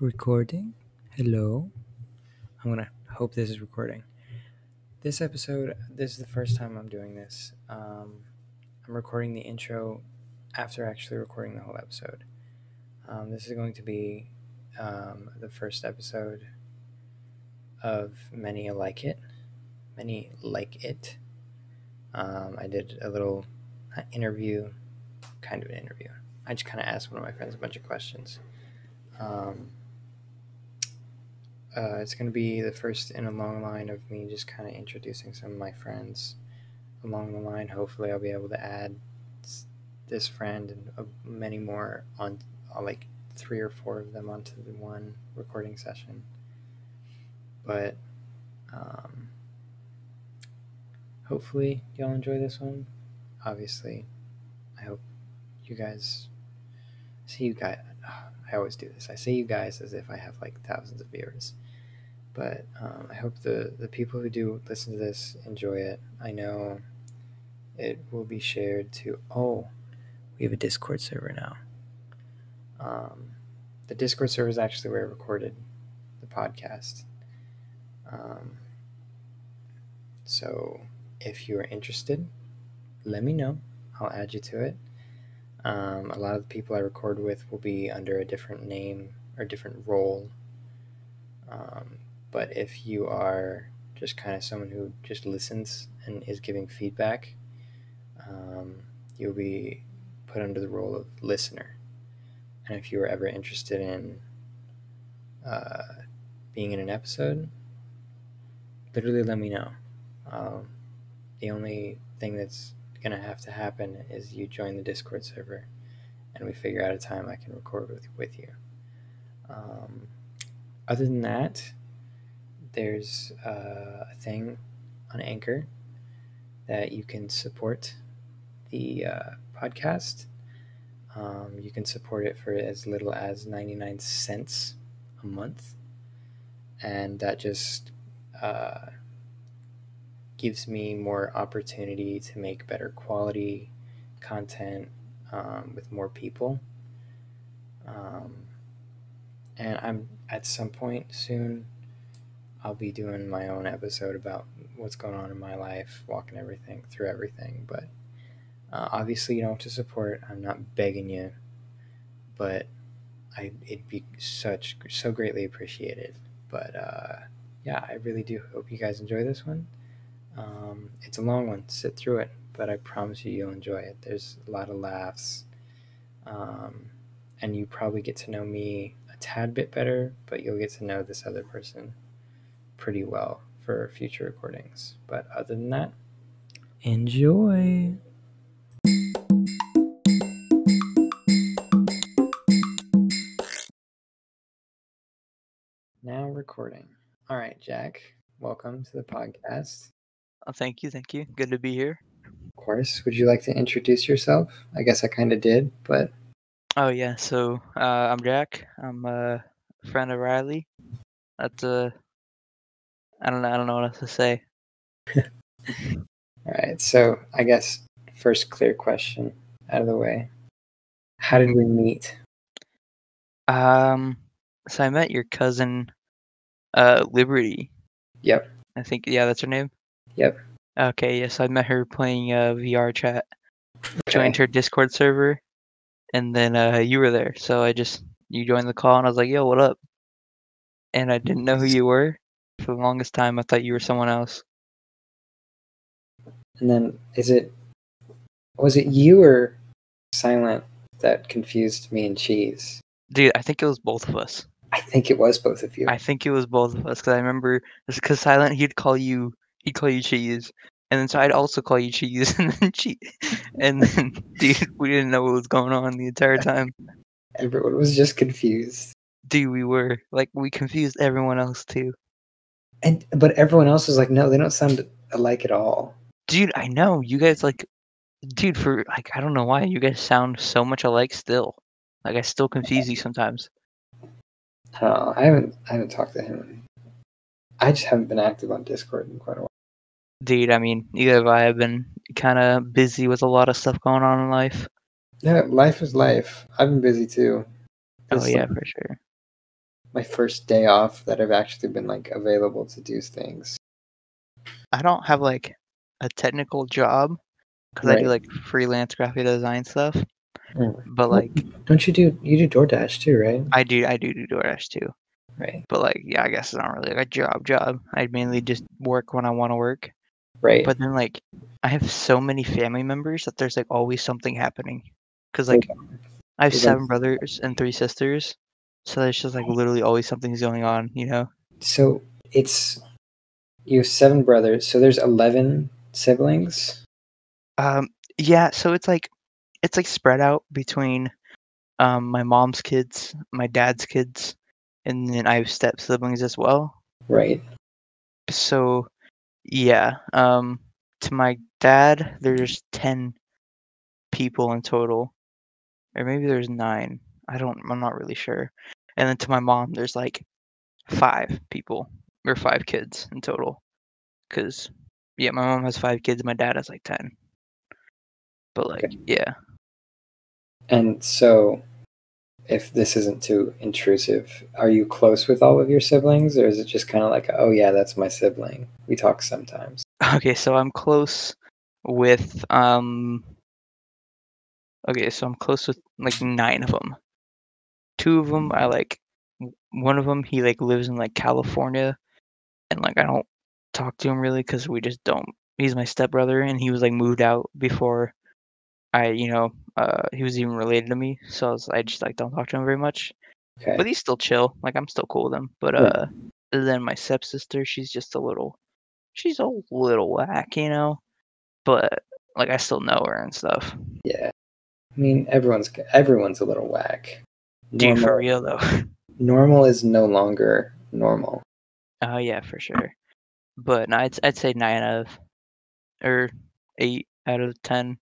Recording? Hello? I'm gonna hope this is recording. This episode, this is the first time I'm doing this. Um, I'm recording the intro after actually recording the whole episode. Um, this is going to be um, the first episode of many like it. Many like it. Um, I did a little uh, interview, kind of an interview. I just kind of asked one of my friends a bunch of questions. Um, uh, it's going to be the first in a long line of me just kind of introducing some of my friends along the line. Hopefully, I'll be able to add this friend and uh, many more on, uh, like three or four of them onto the one recording session. But um, hopefully, y'all enjoy this one. Obviously, I hope you guys see you guys. I always do this. I say you guys as if I have like thousands of viewers. But um, I hope the, the people who do listen to this enjoy it. I know it will be shared to. Oh, we have a Discord server now. Um, the Discord server is actually where I recorded the podcast. Um, so if you are interested, let me know. I'll add you to it. Um, a lot of the people I record with will be under a different name or different role. Um, but if you are just kind of someone who just listens and is giving feedback, um, you'll be put under the role of listener. And if you are ever interested in uh, being in an episode, literally let me know. Um, the only thing that's going to have to happen is you join the Discord server and we figure out a time I can record with, with you. Um, other than that, there's uh, a thing on Anchor that you can support the uh, podcast. Um, you can support it for as little as 99 cents a month. And that just uh, gives me more opportunity to make better quality content um, with more people. Um, and I'm at some point soon, I'll be doing my own episode about what's going on in my life, walking everything through everything. But uh, obviously, you know, to support, I'm not begging you, but I it'd be such so greatly appreciated. But uh, yeah, I really do hope you guys enjoy this one. Um, it's a long one. Sit through it, but I promise you, you'll enjoy it. There's a lot of laughs, um, and you probably get to know me a tad bit better, but you'll get to know this other person pretty well for future recordings. But other than that, enjoy. Now recording. All right, Jack, welcome to the podcast. Oh, thank you, thank you. Good to be here. Of course. Would you like to introduce yourself? I guess I kind of did, but. Oh yeah, so uh, I'm Jack. I'm a friend of Riley. That's a. I don't know. I don't know what else to say. All right. So I guess first clear question out of the way. How did we meet? Um. So I met your cousin, uh, Liberty. Yep. I think yeah, that's her name. Yep. Okay, yes, I met her playing uh, VRChat. Okay. Joined her Discord server, and then uh, you were there. So I just you joined the call, and I was like, "Yo, what up?" And I didn't know who you were for the longest time. I thought you were someone else. And then is it was it you or Silent that confused me and Cheese? Dude, I think it was both of us. I think it was both of you. I think it was both of us because I remember because Silent he'd call you he'd call you cheese, and then so I'd also call you cheese, and then cheese, and then dude, we didn't know what was going on the entire time. Everyone was just confused. Dude, we were like we confused everyone else too. And but everyone else was like, no, they don't sound alike at all. Dude, I know you guys like, dude, for like I don't know why you guys sound so much alike still. Like I still confuse you sometimes. Oh, I haven't I haven't talked to him. I just haven't been active on Discord in quite a while. Dude, I mean, neither have I. I've been kind of busy with a lot of stuff going on in life. Yeah, life is life. I've been busy too. Oh yeah, like- for sure. my first day off that I've actually been like available to do things. I don't have like a technical job because I do like freelance graphic design stuff. Mm. But like Don't you do you do DoorDash too, right? I do I do do DoorDash too. Right. But like yeah, I guess it's not really like a job job. I mainly just work when I want to work. Right. But then like I have so many family members that there's like always something happening. Cause like I have seven brothers and three sisters, so there's just like literally always something's going on. You know? so it's you have seven brothers, so there's eleven siblings. Um, yeah. So it's like it's like spread out between um my mom's kids, my dad's kids, and then I have step siblings as well. Right. So yeah, um, to my dad, there's ten people in total, or maybe there's nine. I don't. I'm not really sure. And then to my mom, there's like five people or five kids in total. Cause yeah, my mom has five kids. My dad has like ten. But like, Okay. yeah, And so if this isn't too intrusive, are you close with all of your siblings or is it just kind of like, oh yeah, that's my sibling. We talk sometimes. Okay, so I'm close with um. Okay, so I'm close with like nine of them. Two of them I like. One of them he like lives in like California, and like I don't talk to him really because we just don't. He's my stepbrother, and he was like moved out before I, you know, uh, he was even related to me. So I, was, I just like don't talk to him very much. Okay. But he's still chill. Like I'm still cool with him. But Right. uh, then my stepsister, she's just a little, she's a little whack, you know. But like I still know her and stuff. yeah. I mean, everyone's everyone's a little whack. Dude, for Normal, real though. normal is no longer normal. Oh yeah, for sure. But no, I'd I'd say nine out of, or eight out of ten.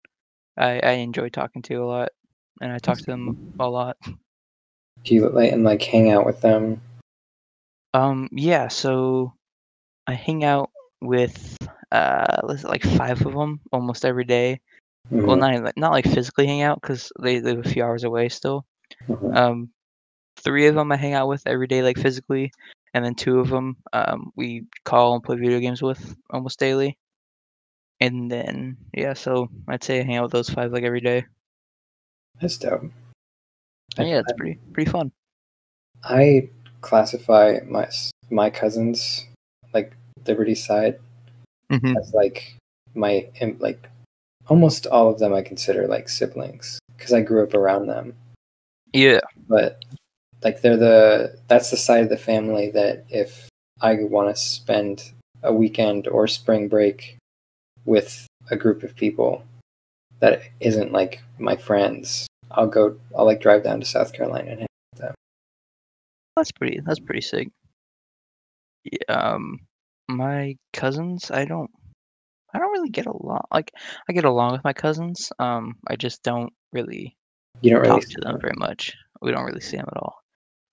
I I enjoy talking to a lot, and I talk to them a lot. Do you like and like hang out with them? Um, yeah. So I hang out with uh, like five of them almost every day. Well, Mhm, not not like physically hang out because they live a few hours away still. mhm. Um, three of them I hang out with every day, like physically, and then two of them um, we call and play video games with almost daily. And then yeah, so I'd say I hang out with those five like every day. That's dope. And yeah, it's pretty pretty fun. I classify my my cousins like Liberty side Mm-hmm. as like my like almost all of them I consider like siblings because I grew up around them. Yeah, But like they're the that's the side of the family that if I want to spend a weekend or spring break with a group of people that isn't like my friends, I'll go. I'll like drive down to South Carolina and hang with them. that's pretty that's pretty sick. Yeah, um, my cousins, I don't I don't really get along. Like I get along with my cousins. Um, I just don't really You don't really talk to them very much. We don't really see him at all.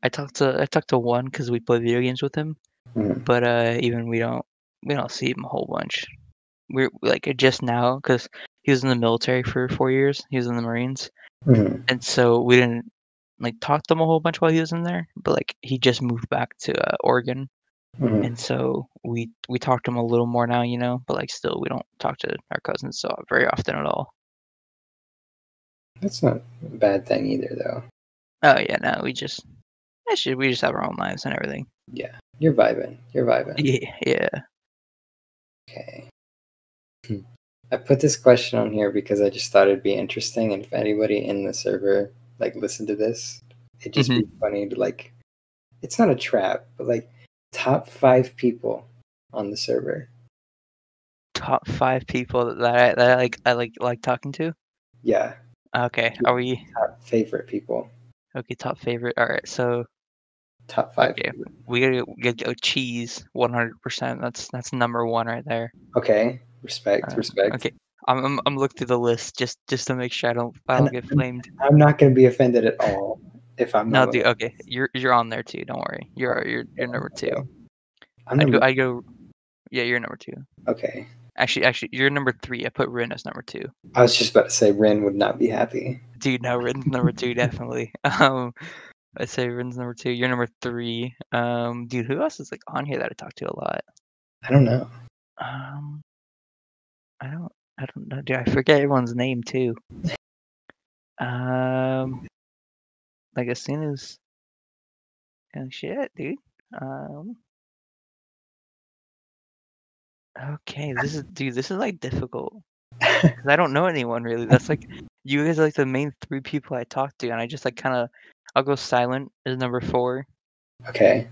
I talked to I talked to one because we play video games with him, Mhm. but uh, even we don't we don't see him a whole bunch. We're like just now because he was in the military for four years. He was in the Marines, Mhm. and so we didn't like talk to him a whole bunch while he was in there. But like he just moved back to uh, Oregon, Mhm. and so we we talk to him a little more now, you know. But like still, we don't talk to our cousins so very often at all. That's not a bad thing either, though. Oh yeah, no, we just actually we just have our own lives and everything. Yeah, you're vibing. You're vibing. Yeah, yeah. Okay. I put this question on here because I just thought it'd be interesting, and if anybody in the server like listened to this, it'd just be mm-hmm. funny to like. It's not a trap, but like top five people on the server. Top five people that I that I like I like like talking to. Yeah, Okay, are we top favorite people. okay? Top favorite. All right, so Top five. Okay. we gotta get go cheese. One hundred percent. That's that's number one right there. Okay, respect, Uh, respect. Okay, I'm I'm I'm look through the list just just to make sure I don't I And- don't get flamed. I'm not gonna be offended at all if I'm No, dude. Okay, you're you're on there too. Don't worry. You're you're you're number two. Okay. I'm I go number, I go. Yeah, you're number two. okay. Actually, actually, you're number three. I put Rin as number two. I was just about to say Ren would not be happy. Dude, no, Rin's number two definitely. Um, I say Rin's number two. You're number three. Um, dude, who else is like on here that I talk to a lot? I don't know. Um, I don't, I don't know. Dude, I forget everyone's name too. Um, like as soon as, oh shit, dude. Um, okay, this is, dude, this is like difficult. 'Cause I don't know anyone really. That's like you guys are like the main three people I talk to, and I just like kind of I'll go silent as number four, Okay.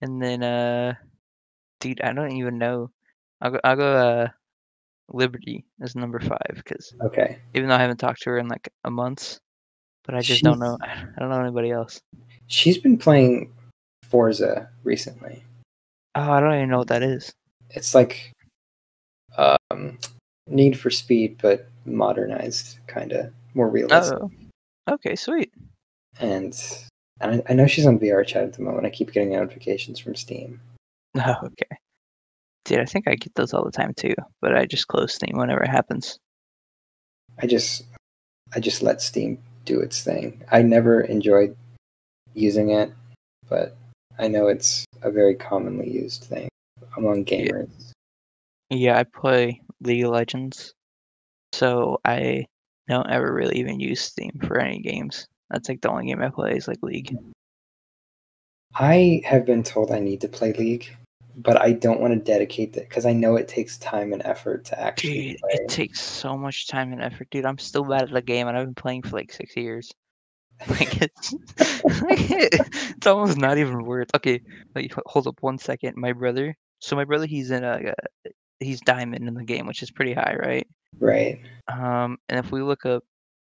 and then uh, dude, I don't even know. I'll go I'll go uh, Liberty as number five because Okay. even though I haven't talked to her in like a month, but I just don't know. I don't know anybody else. She's been playing Forza recently. Oh, I don't even know what that is. It's like um, Need for Speed, but modernized, kind of more realistic. Oh, okay, sweet. And I, I know she's on VRChat at the moment. I keep getting notifications from Steam. Oh, okay. Dude, I think I get those all the time too, but I just close Steam whenever it happens. I just I just let Steam do its thing. I never enjoyed using it, but I know it's a very commonly used thing among gamers. Yeah, I play League of Legends, so I don't ever really even use Steam for any games. That's like the only game I play is like League. I have been told I need to play League, but I don't want to dedicate that because I know it takes time and effort to actually Dude, play. it takes so much time and effort, dude. I'm still bad at the game, and I've been playing for like six years. Like it's, it's almost not even worth. Okay, like, hold up one second. My brother. So my brother, he's in a, uh, he's diamond in the game, which is pretty high, right? right. Um, and if we look up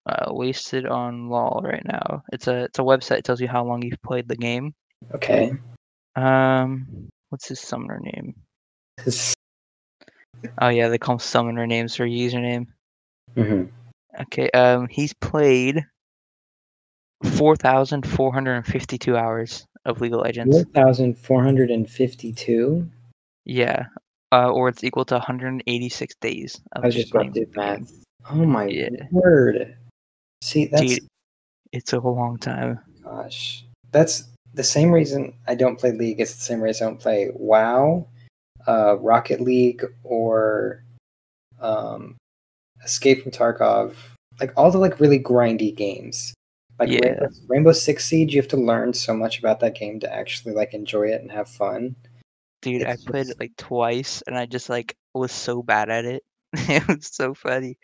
uh, wasted on LOL right now, it's a it's a website that tells you how long you've played the game. Okay. Um, what's his summoner name? Oh yeah, they call him summoner names for username. hmm Okay, um, he's played four thousand four hundred and fifty-two hours of League of Legends. Four thousand four hundred and fifty-two. Yeah, uh, or it's equal to 186 days. Of I was just about to do math. Oh my Yeah. word! See, that's Dude, it's a long time. gosh, that's the same reason I don't play League. It's the same reason I don't play WoW, uh, Rocket League, or um, Escape from Tarkov. Like all the like really grindy games. Like Yeah. Rainbow, Rainbow Six Siege, you have to learn so much about that game to actually like enjoy it and have fun. Dude, I It's played just- it like twice, and I just like was so bad at it. it was so funny.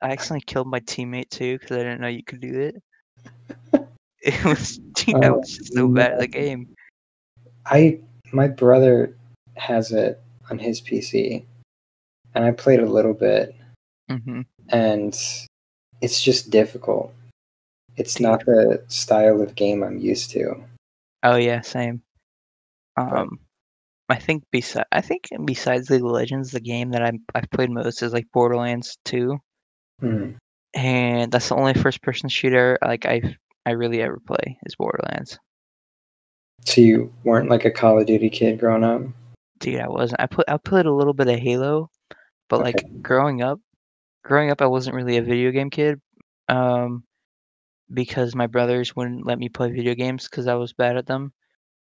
I accidentally killed my teammate too because I didn't know you could do it. It was, dude, I Oh, was just so bad at the game. I my brother has it on his PC, and I played a little bit, hmm and it's just difficult. It's not the style of game I'm used to. Oh yeah, same. Um, I think besides, I think besides League of Legends, the game that I'm I've played most is like Borderlands 2, Hmm. and that's the only first-person shooter like I I really ever play is Borderlands. So you weren't like a Call of Duty kid growing up? Dude, I wasn't. I put I played a little bit of Halo, but like growing up, growing up, I wasn't really a video game kid. Um, because my brothers wouldn't let me play video games because I was bad at them.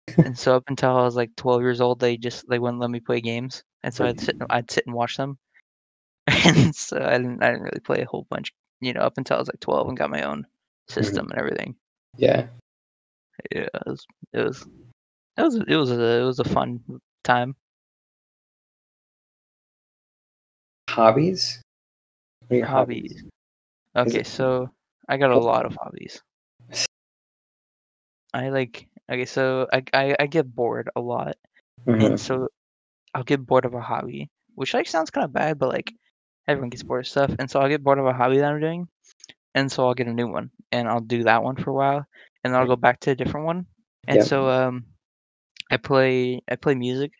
and so up until I was like 12 years old, they just they wouldn't let me play games, and so I'd sit I'd sit and watch them. and so I didn't I didn't really play a whole bunch, you know, up until I was like 12 and got my own system and everything. Yeah. Yeah, it was it was it was it was a it was a fun time. Hobbies? What are your Hobbies. Okay, it- so I got a lot of hobbies. I like okay, so I I, I get bored a lot, Mhm. and so I'll get bored of a hobby, which like sounds kind of bad, but like everyone gets bored of stuff, and so I'll get bored of a hobby that I'm doing, and so I'll get a new one, and I'll do that one for a while, and then I'll go back to a different one, and Yep. so um, I play I play music.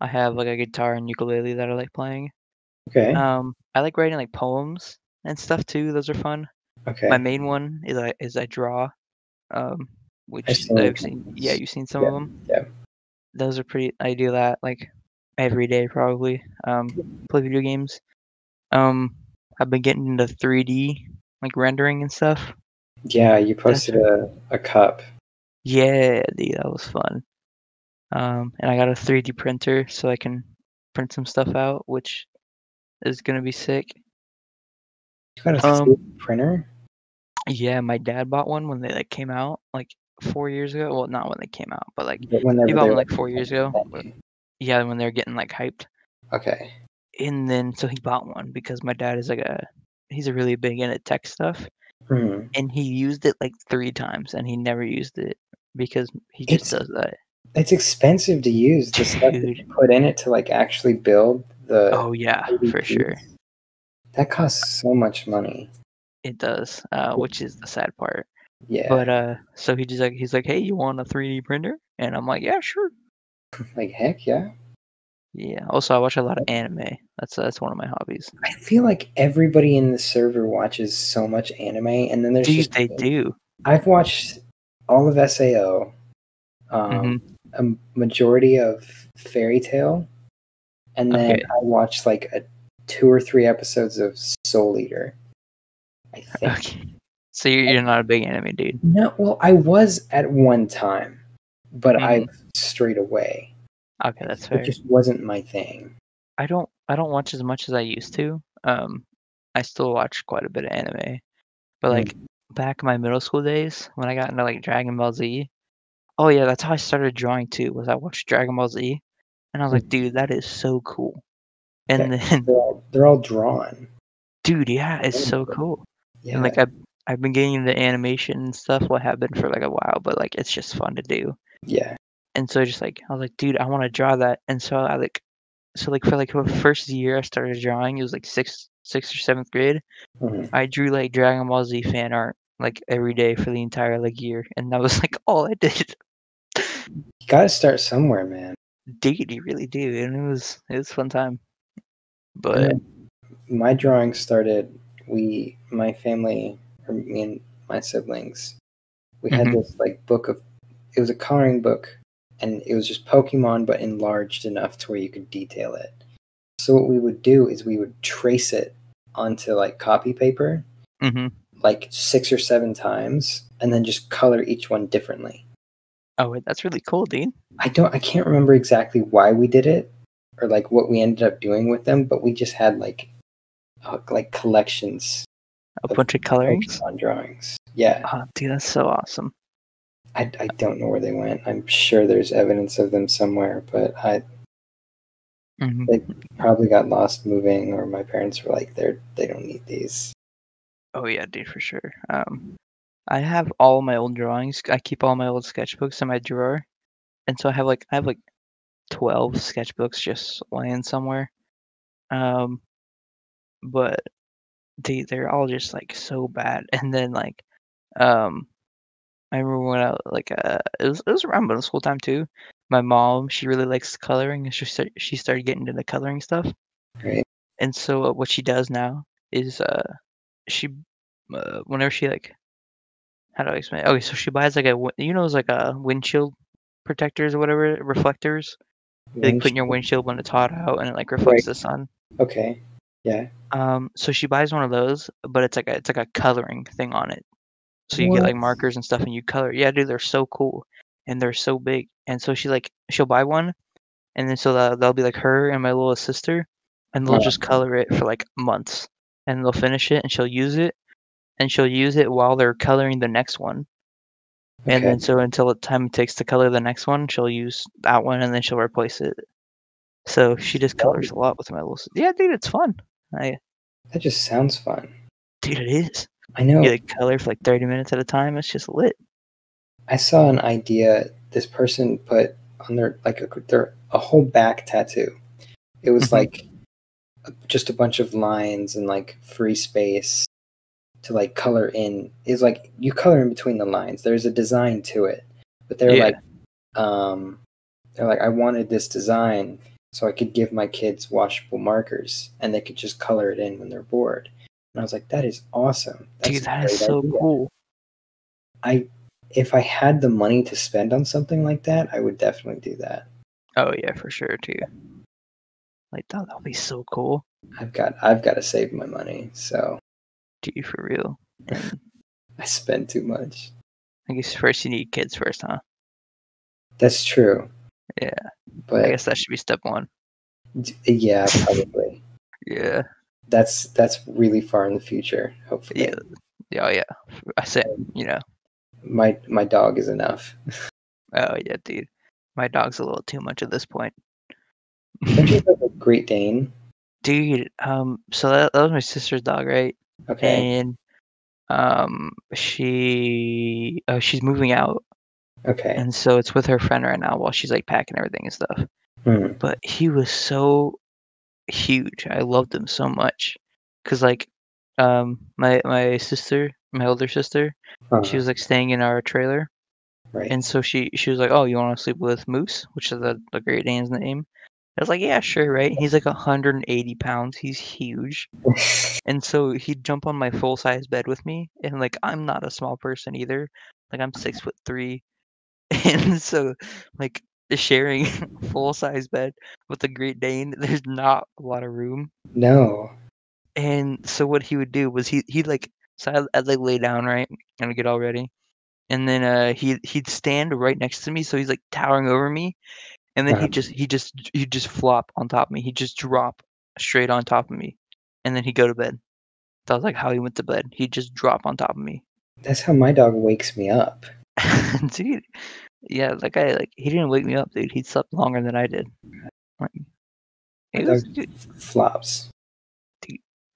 I have like a guitar and ukulele that I like playing. Okay. Um, I like writing like poems and stuff too. Those are fun. okay. My main one is I is I draw, um, which I've seen. Yeah, you've seen some Yeah, of them. yeah. Those are pretty. I do that like every day probably. Um, play video games. Um, I've been getting into 3D like rendering and stuff. Yeah, you posted a, a cup. Yeah, dude, that was fun. Um, and I got a 3D printer so I can print some stuff out, which is gonna be sick. You got a Um, 3D printer? Yeah, my dad bought one when they like came out like four years ago. Well, not when they came out, but like But he bought one like four years ago. Yeah, when they're getting like hyped. Okay. And then so he bought one because my dad is like a he's a really big into tech stuff, Hmm. and he used it like three times, and he never used it because he just It's- does that. It's expensive to use the stuff that you put in it to like actually build the. Oh yeah, 3D for sure. That costs so much money. It does, uh, which is the sad part. Yeah. But uh, so he just like he's like, hey, you want a 3D printer? And I'm like, yeah, sure. like heck yeah. Yeah. Also, I watch a lot of anime. That's that's one of my hobbies. I feel like everybody in the server watches so much anime, and then there's Dude, just they do. I've watched all of Sao, um, Mm-hmm. a majority of Fairy Tail, and then Okay. I watched like a two or three episodes of Soul Eater. I think. Okay. So you're, you're not a big anime dude. No, well, I was at one time, but Mhm. I've strayed away. Okay, that's fair. It just wasn't my thing. I don't I don't watch as much as I used to. Um, I still watch quite a bit of anime, but Mm. like back in my middle school days when I got into like Dragon Ball Z. Oh yeah, that's how I started drawing too. Was I watched Dragon Ball Z, and I was like, dude, that is so cool. And then, They're all, they're all drawn. dude, yeah, it's so cool. Yeah, And like I I've been getting into animation and stuff. Well, happened for like a while, but like it's just fun to do. yeah. And so just like I was like, dude, I want to draw that. And so I like, so like for like the first year I started drawing, it was like sixth, sixth or seventh grade. Mhm. I drew like Dragon Ball Z fan art like every day for the entire like year, and that was like all I did. You gotta start somewhere, man. Dude, you really do, and it was it was a fun time. But know my drawing started. We, my family, or me and my siblings, we had Mhm. this like book of. It was a coloring book, and it was just Pokemon, but enlarged enough to where you could detail it. So what we would do is we would trace it onto like copy paper, hmm like six or seven times, and then just color each one differently. oh, that's really cool, Dean. I don't I can't remember exactly why we did it or like what we ended up doing with them, but we just had like uh, like collections A Of bunch of colorings. Pokemon drawings. Yeah, Oh, dude, that's so awesome. I, I don't know where they went. I'm sure there's evidence of them somewhere, but I hmm probably got lost moving, or my parents were like, they're they don't need these. Oh yeah, dude, for sure. Um, I have all my old drawings. I keep all my old sketchbooks in my drawer, and so I have like I have like twelve sketchbooks just laying somewhere. Um, but they they're all just like so bad. And then like, um, I remember when I like uh it was it was around middle school time too. My mom she really likes coloring, and she start, she started getting into the coloring stuff. Right. And so uh, what she does now is uh she uh, whenever she like how do I explain? it? Okay, so she buys like a you know those like a windshield protectors or whatever reflectors. They like, put in your windshield when it's hot out and it like reflects the sun. Okay. Yeah. Um, so she buys one of those, but it's like a it's like a coloring thing on it. So you get like markers and stuff, and you color. Yeah, dude, they're so cool, and they're so big. And so she like she'll buy one, and then so that that'll be like her and my little sister, and they'll Wow. just color it for like months, and they'll finish it, and she'll use it, and she'll use it while they're coloring the next one. And then so until the time it takes to color the next one, she'll use that one, and then she'll replace it. So she just colors a lot with my little. sis- Yeah, dude, it's fun. I That just sounds fun. dude, it is. I know. You like color for like thirty minutes at a time. It's just lit. I saw an idea this person put on their like a, their a whole back tattoo. It was Mhm. like just a bunch of lines and like free space to like color in. Is like you color in between the lines. There's a design to it, but they're Yeah. like, um, they're like I wanted this design so I could give my kids washable markers and they could just color it in when they're bored. And I was like, that is awesome. That's Dude, that is so idea." cool. I if I had the money to spend on something like that, I would definitely do that. Oh yeah, for sure too. Like that that'll be so cool. I've got I've got to save my money. So Dude, for real. I spend too much. I guess first you need kids first, huh? That's true. Yeah. But I guess that should be step one. d- yeah, probably. Yeah. That's that's really far in the future. Hopefully, Yeah. Yeah. Oh, yeah. I said, you know. my my dog is enough. Oh yeah, dude. My dog's a little too much at this point. Don't you have a Great Dane? dude, um, so that, that was my sister's dog, right? Okay, And um, she uh, she's moving out, okay. and so it's with her friend right now while she's like packing everything and stuff. Hmm. But he was so huge. I loved them so much, cause like, um, my my sister, my older sister, Uh, she was like staying in our trailer, right. and so she she was like, "Oh, you want to sleep with Moose?" Which is the the Great Dane's name. I was like, "Yeah, sure, right." He's like 180 pounds. He's huge. And so he'd jump on my full size bed with me, and like I'm not a small person either. Like I'm six foot three, and so like sharing full size bed with a Great Dane, there's not a lot of room. no. And so what he would do was he he'd like so I'd, I'd like lay down right and I'd get all ready, and then uh he he'd stand right next to me, so he's like towering over me, and then Uh-huh. he just he just he'd just flop on top of me. He'd just drop straight on top of me, and then he'd go to bed. That was like how he went to bed. He'd just drop on top of me. That's how my dog wakes me up. dude, yeah, that guy like he didn't wake me up, dude. He slept longer than I did. Like, it was, dude, flops.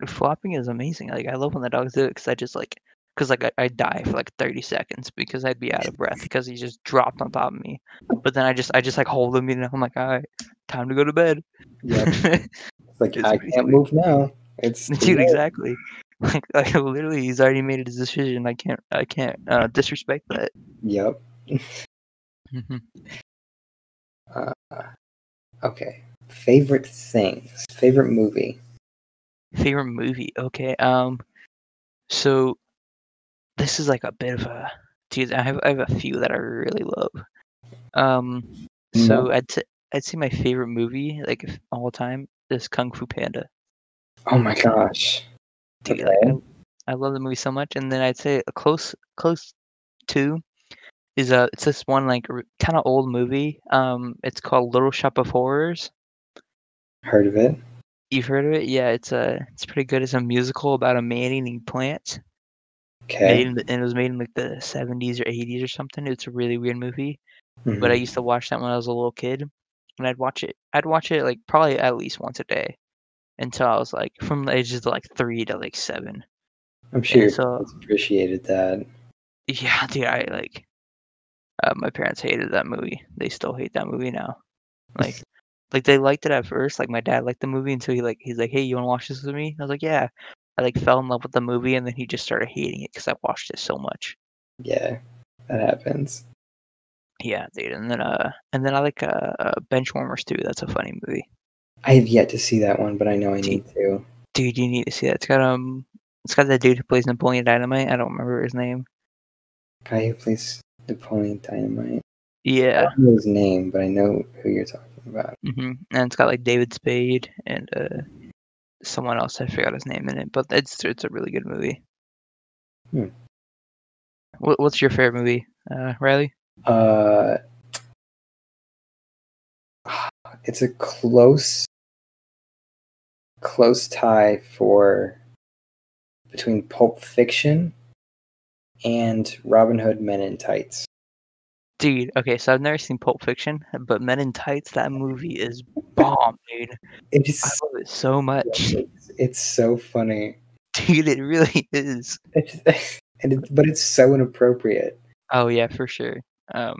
flopping is amazing. Like I love when the dogs do it because I just like because like I, I die for like 30 seconds because I'd be out of breath because he just dropped on top of me. But then I just I just like hold him, know. I'm like, all right, time to go to bed. Yep. It's like It's I can't move now. It's Dude, exactly. Like, like literally, he's already made his decision. I can't I can't uh, disrespect that. Yep. Mhm. Uh, okay. Favorite things. Favorite movie. Favorite movie? Okay. Um. So, this is like a bit of a. Dude, I have I have a few that I really love. Um. So I'd say I'd say my favorite movie, like of all time, is Kung Fu Panda. Oh my gosh. Dude, Okay. like, I, I love the movie so much. And then I'd say a close close to is uh it's this one like kind of old movie. Um, it's called Little Shop of Horrors. Heard of it? You've heard of it? Yeah, it's a it's pretty good. It's a musical about a man eating plants. Okay. the, and it was made in like the 70s or 80s or something. It's a really weird movie. But I Mhm. used to watch that when I was a little kid, and I'd watch it. I'd watch it like probably at least once a day until I was like from the ages of like three to like seven. I'm sure so- appreciated that. Yeah, dude, I like. Uh, my parents hated that movie. They still hate that movie now. Like, like they liked it at first. Like my dad liked the movie until he like he's like, "Hey, you want to watch this with me?" I was like, "Yeah." I like fell in love with the movie, and then he just started hating it because I watched it so much. Yeah, that happens. Yeah, dude. And then uh, and then I like uh, uh Benchwarmers too. That's a funny movie. I have yet to see that one, but I know I Gee. need to. Dude, you need to see that. It's got um, it's got that dude who plays Napoleon Dynamite. I don't remember his name. Guy who plays Napoleon Dynamite. Yeah. I don't know his name, but I know who you're talking about. hmm And it's got like David Spade and uh, someone else. I forgot his name in it, but it's it's a really good movie. Hmm. What, what's your favorite movie, uh, Riley? Uh, it's a close, close tie for between Pulp Fiction and Robin Hood Men in Tights. Dude, okay, so I've never seen Pulp Fiction, but Men in Tights, that movie is bomb, dude. It is, I love it so much. it's, it's so funny. Dude, it really is. It's, and it, but it's so inappropriate. Oh yeah, for sure. Um,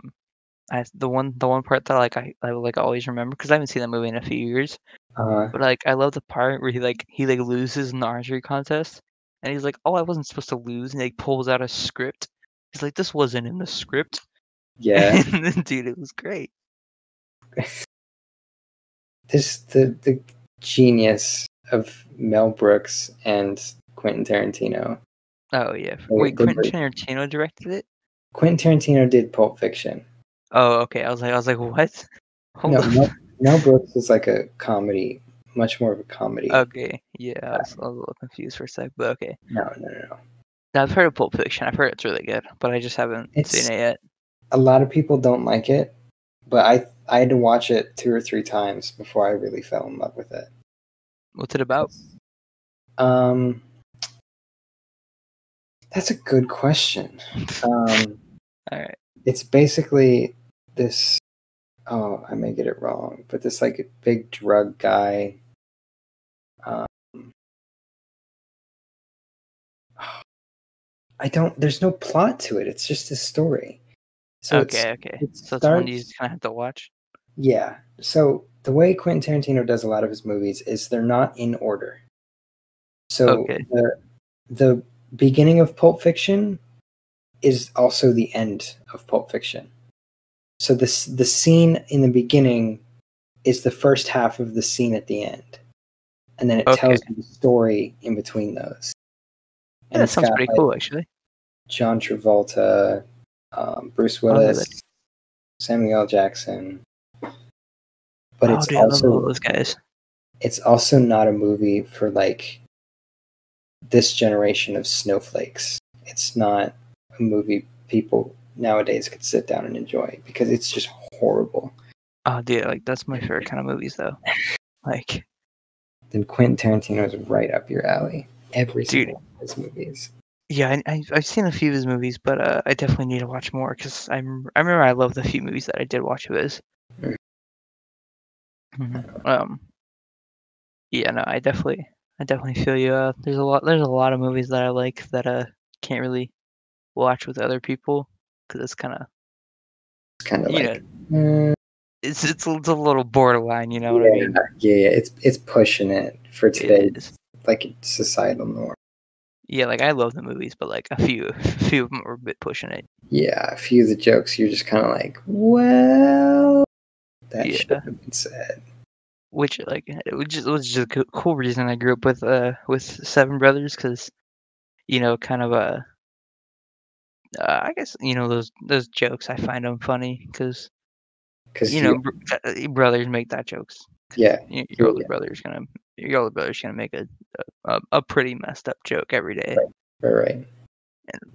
I the one the one part that like I, I like always remember because I haven't seen that movie in a few years. Uh, But like I love the part where he like he like loses in the archery contest and he's like, Oh, I wasn't supposed to lose and he pulls out a script. He's like, This wasn't in the script. yeah, then dude, it was great. this the the genius of Mel Brooks and Quentin Tarantino. Oh yeah. Wait, Quentin Tarantino directed it? Quentin Tarantino did Pulp Fiction. Oh, okay. I was like I was like, What? Hold No. Mel, Mel Brooks is like a comedy, much more of a comedy. Okay. Yeah, I was, I was a little confused for a sec, but okay. no, no, no, no. I've heard of Pulp Fiction. I've heard it's really good, but I just haven't It's- seen it yet. A lot of people don't like it, but I I had to watch it two or three times before I really fell in love with it. What's it about? Um, that's a good question. Um, All right. it's basically this. Oh, I may get it wrong, but this like big drug guy. Um, I don't. There's no plot to it. It's just a story. So okay, okay. it So it's one you just kind of have to watch. Yeah. So the way Quentin Tarantino does a lot of his movies is they're not in order. So Okay. the the beginning of Pulp Fiction is also the end of Pulp Fiction. So this the scene in the beginning is the first half of the scene at the end. And then it tells you the story in between those. Yeah, that sounds got, pretty like, cool, actually. John Travolta, um, Bruce Willis. Samuel L. Jackson. But oh, it's dude, also those guys. it's also not a movie for like this generation of snowflakes. It's not a movie people nowadays could sit down and enjoy because it's just horrible. Oh, dude, like that's my favorite kind of movies, though. Like, Then Quentin Tarantino is right up your alley. Every Dude. single one of his movies. yeah, I, I, I've seen a few of his movies, but uh, I definitely need to watch more because I'm remember I loved the few movies that I did watch of his. Mm. Mhm. Um, yeah, no, I definitely, I definitely feel you. Uh, there's a lot, there's a lot of movies that I like that uh can't really watch with other people because it's kind of, It's kind of like know, mm, it's it's a, it's a little borderline. You know what I yeah, mean? yeah, yeah, it's it's pushing it for It today, is. like societal norm. Yeah, like I love the movies, but like a few, a few of them are a bit pushing it. Yeah, a few of the jokes you're just kind of like, well, that Yeah. should have been said. which like it was just, it was just a cool reason I grew up with uh with Seven Brothers because you know kind of uh, uh I guess you know those those jokes I find them funny because Because you know br- uh, brothers make that jokes. Yeah, y- your older yeah. brother's gonna your older brother's gonna make a a, a pretty messed up joke every day. Right. right.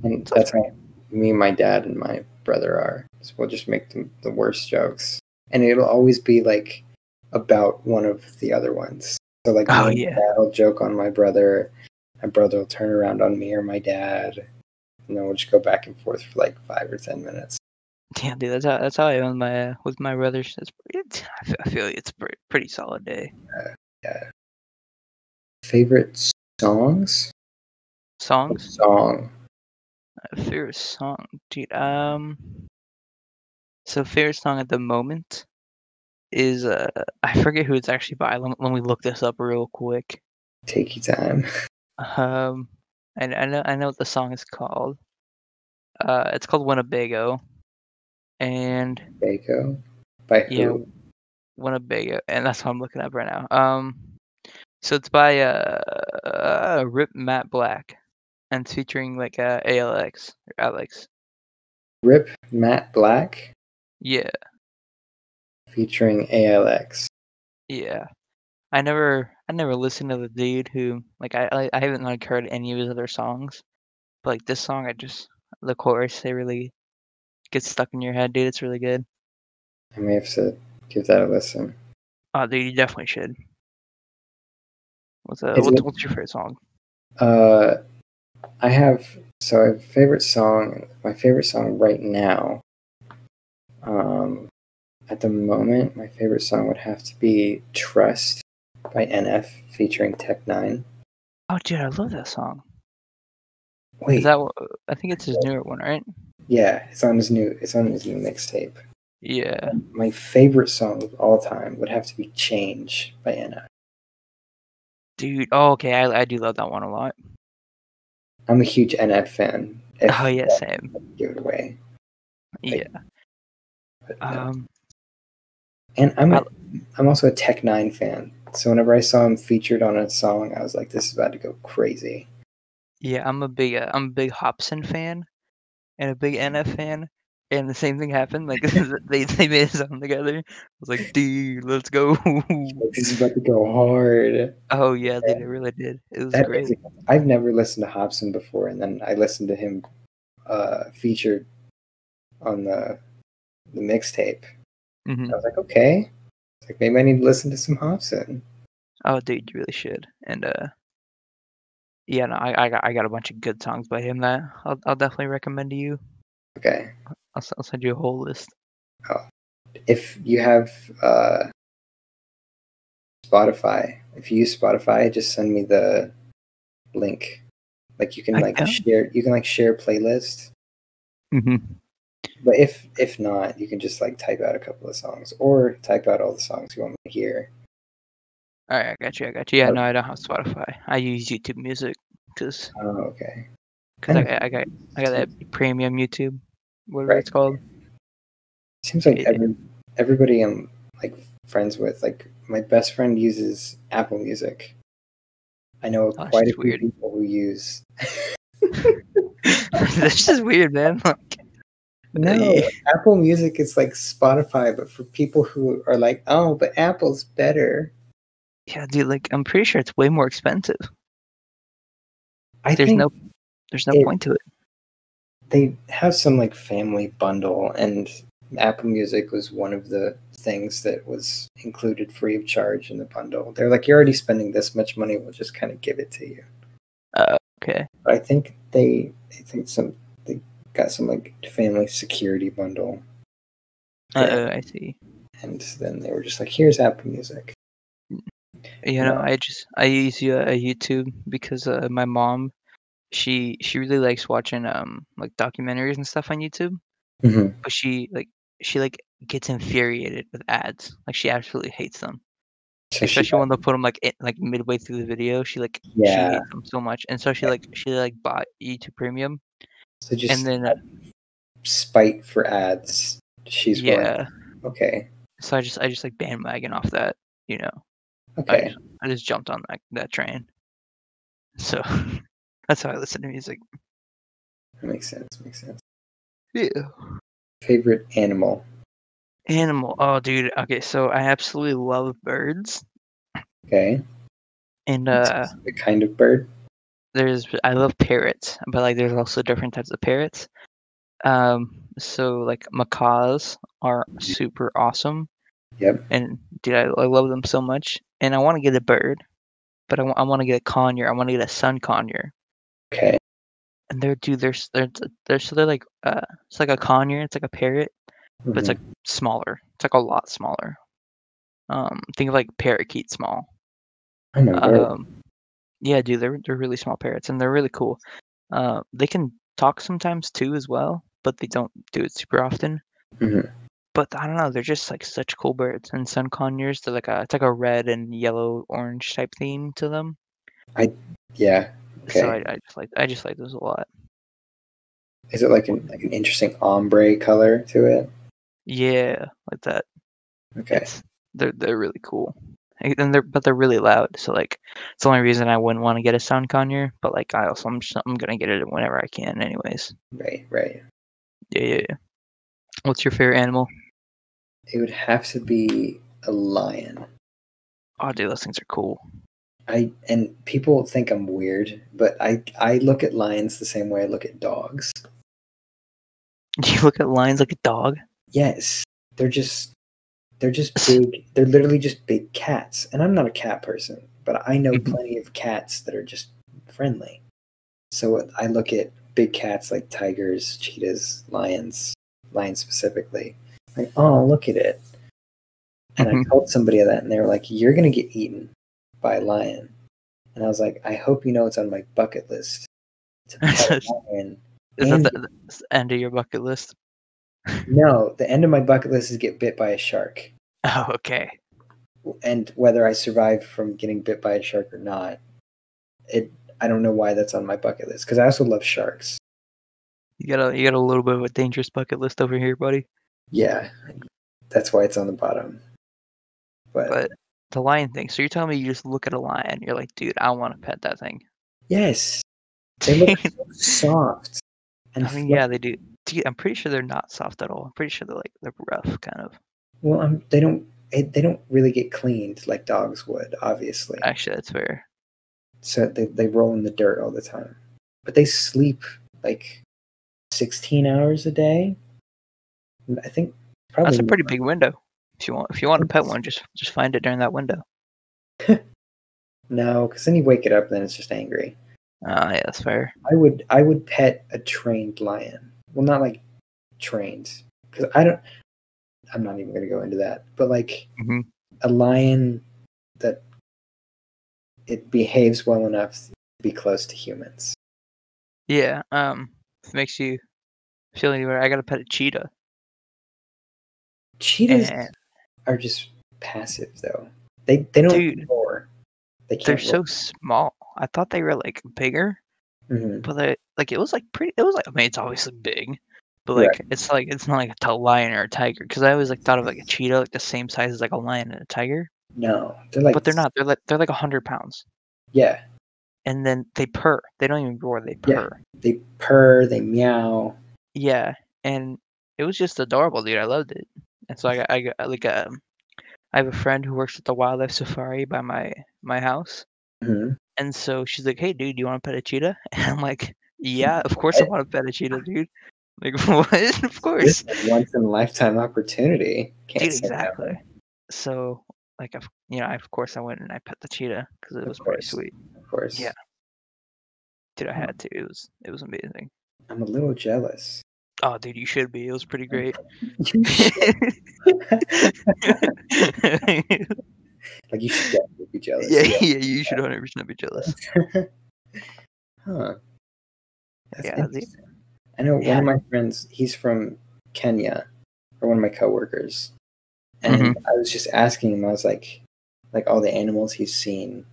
And so- that's how me, my dad, and my brother are. So we'll just make them the worst jokes, and it'll always be like about one of the other ones. So like, Oh, and yeah. will joke on my brother. My brother will turn around on me or my dad, and then we'll just go back and forth for like five or ten minutes. Yeah, dude, that's how that's how I am with my uh, with my brothers. It's pretty, I feel, like it's a pretty, pretty solid day. Yeah. Favorite songs? Songs, Song. Uh, favorite song, dude. Um, so favorite song at the moment is uh, I forget who it's actually by. Let, me- let me look this up real quick. Take your time. Um, and I know I know what the song is called. Uh, it's called Winnebago, and Baco. By who? Yeah. Winnebago, and that's what I'm looking up right now. Um, so it's by uh, uh Rip Matt Black, and it's featuring like uh ALX or Alex. Rip Matt Black Yeah, featuring ALX. yeah. I never I never listened to the dude who like I I, I haven't like heard any of his other songs, but like this song I just the chorus they really gets stuck in your head, dude. It's really good. I may have to give that a listen. Oh, dude, you definitely should. What's uh, what's, it- what's your favorite song? Uh, I have so I have a favorite song. My favorite song right now. Um, at the moment, my favorite song would have to be "Trust" by NF featuring Tech Nine. Oh, dude, I love that song. Wait, Is that I think it's his newer one, right? Yeah, it's on his new. It's on his new mixtape. Yeah. My favorite song of all time would have to be "Change" by NF. Dude, oh, okay, I, I do love that one a lot. I'm a huge NF fan. If Oh, yeah, same. Give it away. Yeah. But, no. Um, And I'm a, I- I'm also a Tech N9ne fan. So whenever I saw him featured on a song, I was like, "This is about to go crazy." yeah, I'm a big, uh, I'm a big Hopsin fan and a big NF fan, and the same thing happened. Like they they made a song together. I was like, dude, let's go. This is about to go hard. oh yeah, they really did. It was That great. is- I've never listened to Hopsin before, and then I listened to him uh, featured on the the mixtape. hmm I was like, okay, like maybe I need to listen to some Hopsin. Oh, dude, you really should. And uh, yeah, no, I I got I got a bunch of good songs by him that I'll I'll definitely recommend to you. Okay, I'll, I'll send you a whole list. Oh. if you have uh, Spotify, if you use Spotify, just send me the link. Like you can I like can. share, you can like share playlist. hmm But if if not, you can just like type out a couple of songs or type out all the songs you want me to hear. All right, I got you. I got you. Yeah, no, I don't have Spotify. I use YouTube Music because Oh, okay. cause I, got- I got I got that premium YouTube, whatever Right. it's called. Seems like every, everybody I'm like friends with, like my best friend uses Apple Music. I know Oh, quite a few weird. people who use. That's just weird, man. Like, No, Yeah. Apple Music is like Spotify, but for people who are like, oh, but Apple's better. yeah, dude. Like, I'm pretty sure it's way more expensive. I There's think no there's no it- point to it. they have some like family bundle, and Apple Music was one of the things that was included free of charge in the bundle. They're like, you're already spending this much money, we'll just kind of give it to you. Okay. But I think they, I think some they got some like family security bundle, Uh. I see. and then they were just like, here's Apple Music. You know, No. I just I use uh, YouTube because uh, my mom, she she really likes watching um like documentaries and stuff on YouTube. Mm-hmm. But she like she like gets infuriated with ads. Like she absolutely hates them. So she, Especially when they put them like in, like midway through the video. She like yeah. she hates them so much, and so she like she like bought YouTube Premium, so just and then uh, spite for ads. She's yeah. okay, So I just I just like bandwagon off that. You know, I okay. just, I just jumped on that that train. So that's how I listen to music. That makes sense. Makes sense. Yeah. Favorite animal? Animal. Oh, dude. Okay, so I absolutely love birds, Okay. and uh, the kind of bird. there's I love parrots, but like there's also different types of parrots. Um, so like macaws are super awesome, Yep. and dude, I, I love them so much. And I want to get a bird, but I want to get a conure. I want to get a sun conure. Okay. And they're dude, they're they're they're so they're like uh, it's like a conure. It's like a parrot, but it's Mhm. like smaller. It's like a lot smaller. Um, think of like parakeet small. oh my word. Um, yeah, dude, they're they're really small parrots and they're really cool. Uh, they can talk sometimes too as well, but they don't do it super often. Mhm. But I don't know, they're just like such cool birds. And sun conures, they're like a it's like a red and yellow orange type theme to them. I yeah. Okay. So I, I just like I just like those a lot. Is it like an like an interesting ombre color to it? Yeah, like that. Okay. It's they're they're really cool. And they're but they're really loud. So like it's the only reason I wouldn't want to get a sun conure. But like I also I'm just, I'm gonna get it whenever I can, anyways. Right. Right. Yeah, yeah, yeah. What's your favorite animal? It would have to be a lion. Oh, dude, those things are cool. I and people think I'm weird, but I I look at lions the same way I look at dogs. You look at lions like a dog. Yes, they're just they're just big. They're literally just big cats. And I'm not a cat person, but I know Mhm. plenty of cats that are just friendly. So I look at big cats like tigers, cheetahs, lions, lions specifically. Like, oh, look at it. And I Mhm. told somebody that, and they were like, "You're gonna get eaten by a lion." And I was like, "I hope you know it's on my bucket list to pet a lion." Is that the, the end of your bucket list? No, the end of my bucket list is get bit by a shark. Oh, okay. and whether I survive from getting bit by a shark or not, it I don't know why that's on my bucket list because I also love sharks. You got a you got a little bit of a dangerous bucket list over here, buddy. Yeah, that's why it's on the bottom. But, But the lion thing. So you're telling me you just look at a lion, you're like, dude, I want to pet that thing. yes, they look soft and I mean, yeah, they do. Dude, I'm pretty sure they're not soft at all. I'm pretty sure they're like they're rough, kind of. Well, um, they don't they don't really get cleaned like dogs would, obviously. Actually, that's fair. So they they roll in the dirt all the time, but they sleep like sixteen hours a day. I think probably That's a pretty more. big window. If you want, if you want to pet one, just just find it during that window. No, because then you wake it up, and then it's just angry. Ah, yeah, that's fair. I would I would pet a trained lion. Well, not like trained because I don't. I'm not even going to go into that, but like Mhm. a lion that it behaves well enough to be close to humans. Yeah. Um, makes you feel any better, I got to pet a cheetah. Cheetahs And are just passive though. They they don't Dude. roar. They they're so small. I thought they were like bigger, Mhm. but they like it was like pretty. It was like I mean, it's obviously big, but Right. like it's like it's not like a lion or a tiger. Because I always like thought of like a cheetah, like the same size as like a lion and a tiger, No, they're like. but they're not. They're like they're like a hundred pounds, Yeah, and then they purr. They don't even roar. They Yeah. purr. they purr. They meow. Yeah, and it was just adorable, dude. I loved it. And so I got, I got like um, I have a friend who works at the wildlife safari by my my house, Mhm. and so she's like, "Hey, dude, do you want to pet a cheetah?" And I'm like, "Yeah, of course I want to pet a cheetah, dude." Like, what? Of course, This is a once in a lifetime opportunity. Can't dude. Exactly. So, like, of you know, I, of course I went and I pet the cheetah because it Of was pretty sweet. Of course. Yeah. Dude, I Hmm. had to. It was it was amazing. I'm a little jealous. Oh, dude, you should be. It was pretty great. Like you should definitely be jealous. yeah, yeah, you should 100 percent be jealous. Huh. That's Yeah, the- I know Yeah. one of my friends, he's from Kenya, or one of my coworkers. And Mm-hmm. I was just asking him, I was like, like all the animals he's seen,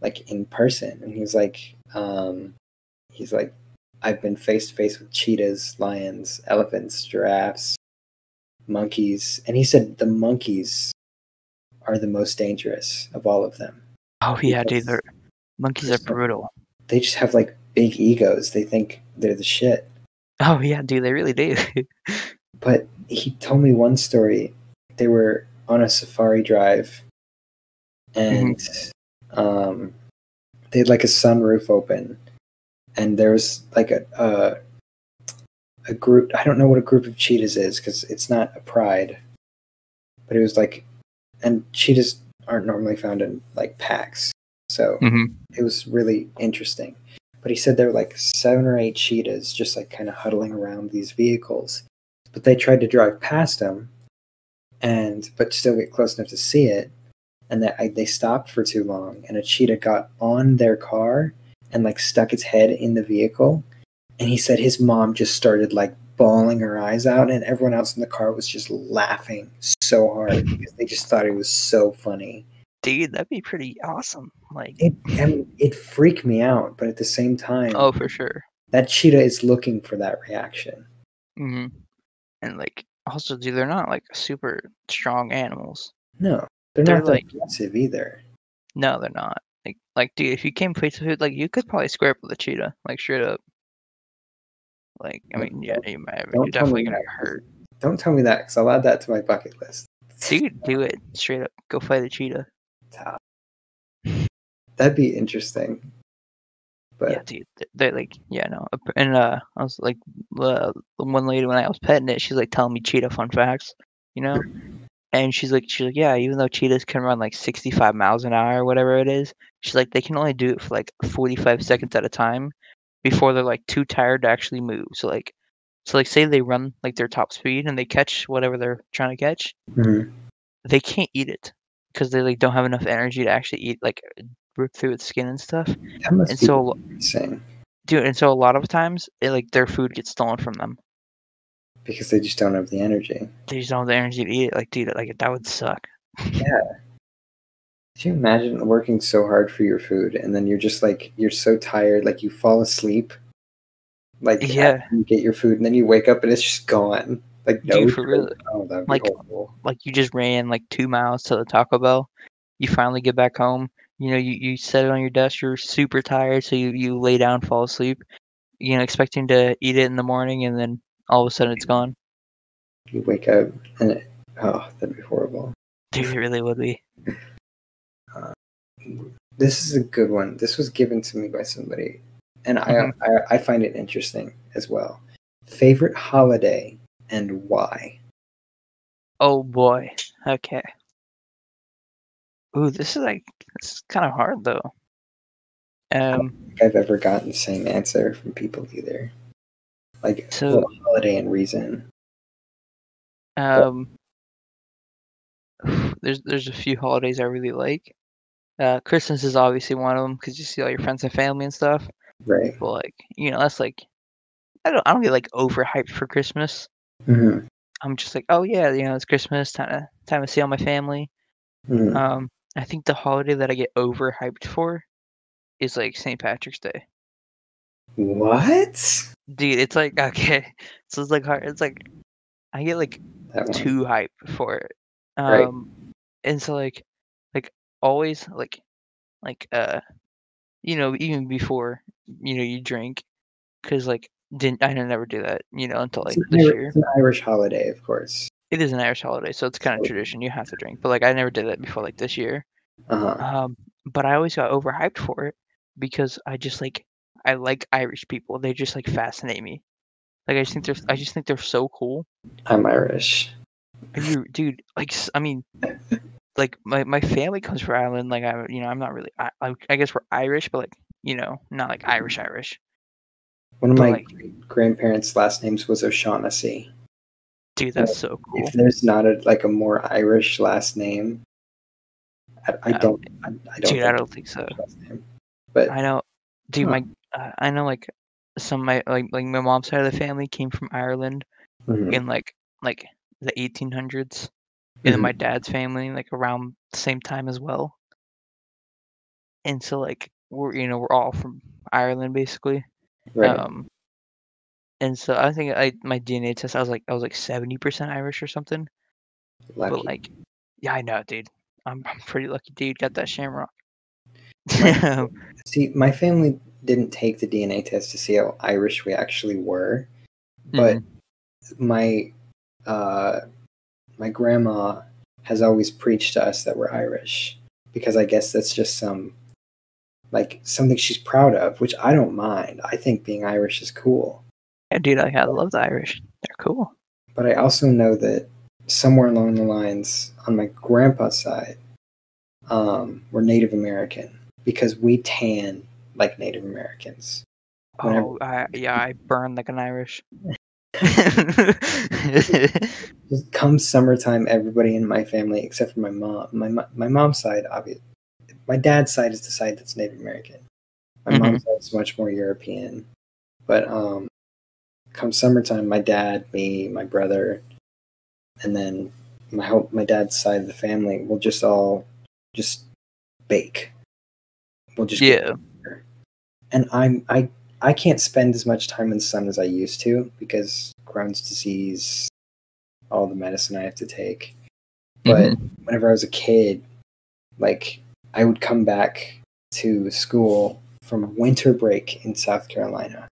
like in person. And he was like, um, he's like, I've been face to face with cheetahs, lions, elephants, giraffes, monkeys. And he said the monkeys are the most dangerous of all of them. Oh yeah, dude, they're, monkeys are brutal. They just have like big egos. They think they're the shit. Oh yeah, dude, they really do. But he told me one story. They were on a safari drive, and um, they had like a sunroof open, and there was like a a, a group. I don't know what a group of cheetahs is because it's not a pride, but it was like, and cheetahs aren't normally found in like packs, so mm-hmm. it was really interesting. But he said there were like seven or eight cheetahs just like kind of huddling around these vehicles. But they tried to drive past them and but still get close enough to see it. And that I, they stopped for too long and a cheetah got on their car and like stuck its head in the vehicle. And he said his mom just started like bawling her eyes out and everyone else in the car was just laughing so hard because they just thought it was so funny Dude, that'd be pretty awesome. Like, it I mean, it freaked me out, but at the same time, oh for sure. that cheetah is looking for that reaction. Mm-hmm. And like, also, dude, they're not like super strong animals. No, they're, They're not like- aggressive either. No, they're not. Like, like, dude, if you came face to face, like, you could probably square up with a cheetah, like straight up. Like, I mean, yeah, you might, you're definitely gonna hurt. Don't tell me that because I'll add that to my bucket list. Dude, do it straight up. Go fight a cheetah. Top. That'd be interesting. But yeah, dude, they're like, yeah, no, and uh, I was like, uh, the one lady when I was petting it, she's like telling me cheetah fun facts, you know, and she's like, she's like, yeah, even though cheetahs can run like 65 miles an hour or whatever it is, she's like, they can only do it for like 45 seconds at a time before they're like too tired to actually move. So like, so like, say they run like their top speed and they catch whatever they're trying to catch, Mhm. they can't eat it because they like don't have enough energy to actually eat like rip through its skin and stuff. And so insane dude and so a lot of times it, like their food gets stolen from them because they just don't have the energy. they just don't have the energy to eat it like dude like that would suck Yeah. Could you imagine working so hard for your food and then you're just like you're so tired, like you fall asleep, like Yeah. you get your food, and then you wake up and it's just gone. Like no, Dude, for real. oh, Like- horrible. like you just ran like two miles to the taco bell you finally get back home you know you, you set it on your desk you're super tired so you, you lay down fall asleep you know expecting to eat it in the morning and then all of a sudden it's gone. You wake up and it, oh, that'd be horrible. Dude, it really would be. This is a good one. This was given to me by somebody, and Mhm. I, I I find it interesting as well. Favorite holiday and why? Oh boy. Okay. Ooh, this is like this is kind of hard though. Um. think I've ever gotten the same answer from people either. Like So- holiday and reason. Um, there's there's a few holidays I really like. Uh, Christmas is obviously one of them because you see all your friends and family and stuff. Right. But like, you know, that's like, I don't I don't get like overhyped for Christmas. hmm I'm just like, oh yeah, you know, it's Christmas time to time to see all my family. hmm Um, I think the holiday that I get overhyped for is like St. Patrick's Day. What? Dude, it's like okay, so it's like hard. It's like I get like too hype for it. Right. Um and so like like always like like uh you know even before you know you drink cuz like didn't I never do that, you know, until like it's, this Irish, year. it's an Irish holiday, of course. It is an Irish holiday, so it's kind of tradition you have to drink. But like I never did that before like this year. Uh-huh. Um but I always got overhyped for it because I just like I like Irish people. They just like fascinate me. Like I just think they're I just think they're so cool. I'm Irish. Are you, dude? Like, I mean, like my, my family comes from Ireland. Like, I, you know, I'm not really. I, I, I guess we're Irish, but like, you know, not like Irish Irish. One of But, my like- grandparents' last names was O'Shaughnessy. Dude, that's so cool. If there's not a like a more Irish last name, I, I don't. I, I don't. Dude, think I don't think so. it's a last name. But I know, dude. Huh. My, uh, I know, like some of my like like my mom's side of the family came from Ireland mhm, in like like the 1800s, and then mhm, my dad's family like around the same time as well. And so like we're you know we're all from Ireland basically. right. Um, and so I think I my DNA test I was like I was like seventy percent Irish or something. Lucky. But like, yeah, I know, dude. I'm I'm pretty lucky, dude. Got that shamrock. My- See, my family didn't take the DNA test to see how Irish we actually were, but Mhm. my uh, my grandma has always preached to us that we're Irish because I guess that's just some like something she's proud of, which I don't mind. I think being Irish is cool, yeah, dude, like, I love the Irish. They're cool. but I also know that somewhere along the lines on my grandpa's side, um, we're Native American because we tan like Native Americans. Whenever- Oh, I, yeah, I burn like an Irish. Just come summertime, everybody in my family, except for my mom, my my mom's side, obviously, my dad's side is the side that's Native American. My Mhm. mom's side is much more European. But um, come summertime, my dad, me, my brother, and then my whole my dad's side of the family will just all just bake. We'll just get yeah, and I'm I I can't spend as much time in the sun as I used to because Crohn's disease, all the medicine I have to take. But Mhm. whenever I was a kid, like I would come back to school from winter break in South Carolina,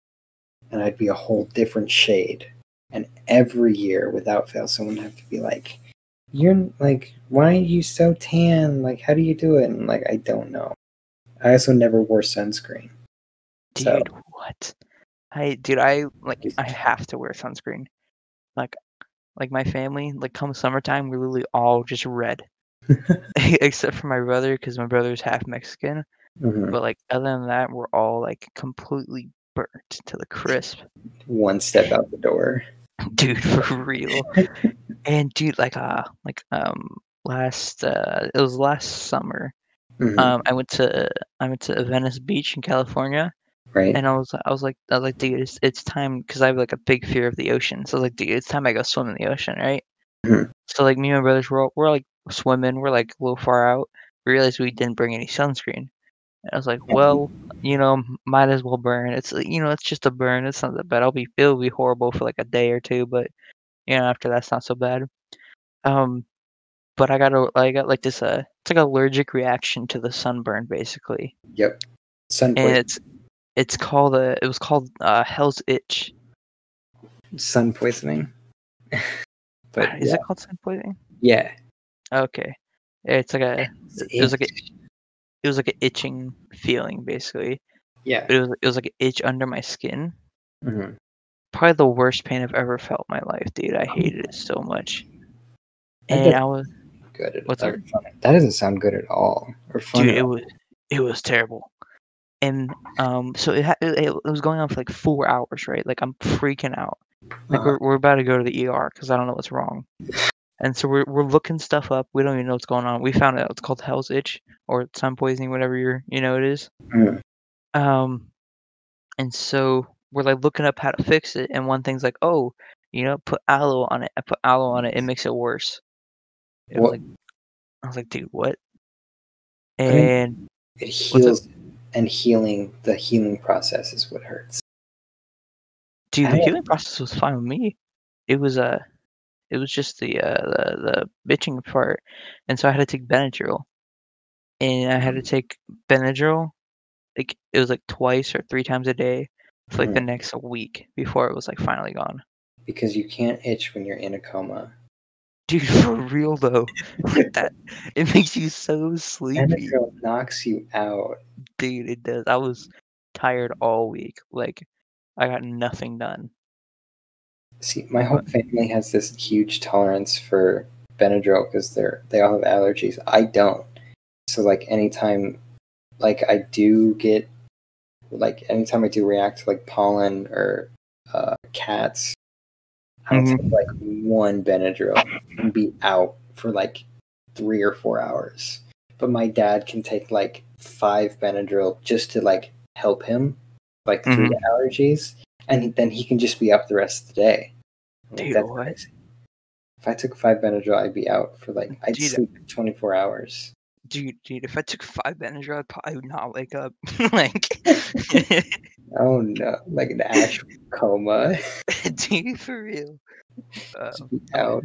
and I'd be a whole different shade. And every year, without fail, someone would have to be like, "You're like, why are you so tan? Like, how do you do it?" And like, I don't know. I also never wore sunscreen. So- dude, what? I dude, I like I have to wear sunscreen. Like, like my family, like come summertime, we're literally all just red, except for my brother, because my brother's half Mexican. Mhm. But like other than that, we're all like completely burnt to the crisp. One step out the door. dude for real and dude like uh like um last uh it was last summer Mhm. um i went to i went to venice beach in california right? and i was i was like i was like dude it's, it's time because i have like a big fear of the ocean. So I was like dude it's time i go swim in the ocean right? Mhm. so like me and my brothers we're, all- we're like swimming. We're like a little far out. We realized we didn't bring any sunscreen. And i was like well you know might as well burn. It's uh, you know it's just a burn. It's not that bad. I'll be it'll be horrible for like a day or two but you know after that's not so bad. Um but i got a i got like this uh it's like an allergic reaction to the sunburn basically Yep. Sun and it's it's called a it was called uh hell's itch sun poisoning. but Is yeah, it called sun poisoning? yeah. Okay. It's like a It's it was like a it was like an itching feeling basically. yeah. But it was it was like an itch under my skin. Mhm. Probably the worst pain I've ever felt in my life, dude. I hated it so much. And I was good at What's funny. That doesn't sound good at all. Or fun. dude, it was it was terrible. And um so it, ha- it it was going on for like 4 hours, right? Like I'm freaking out. Like Uh-huh. we're we're about to go to the ER cuz I don't know what's wrong. And so we're we're looking stuff up. We don't even know what's going on. We found out it's called Hell's Itch or sun poisoning, whatever you're you know it is. Mhm. Um, and so we're like looking up how to fix it, and one thing's like, oh, you know, put aloe on it. I put aloe on it, it makes it worse. It was like, I was like, dude, what? mean- And It heals, and healing the healing process is what hurts. dude, I the healing process was fine with me. It was uh, it was just the uh the the bitching part, and so I had to take Benadryl, and I had to take Benadryl, like it was like twice or three times a day for like the next week before it was like finally gone. because you can't itch when you're in a coma. Dude, for real though, like that, it makes you so sleepy, Benadryl knocks you out. dude. It does. I was tired all week. Like, I got nothing done. See, my whole family has this huge tolerance for Benadryl because they're they all have allergies. I don't. So like anytime, like I do get, like anytime I do react to like pollen or uh, cats, I'll Mhm. take like one Benadryl and be out for like three or four hours. But my dad can take like five Benadryl just to like help him, like through the allergies, and then he can just be up the rest of the day. Dude, what? crazy. If I took five Benadryl, I'd be out for like I'd Dude, sleep twenty four hours. Dude, dude, if I took five Benadryl, I'd probably not wake up. like, Oh no, like an actual coma. dude, for real. Uh, out.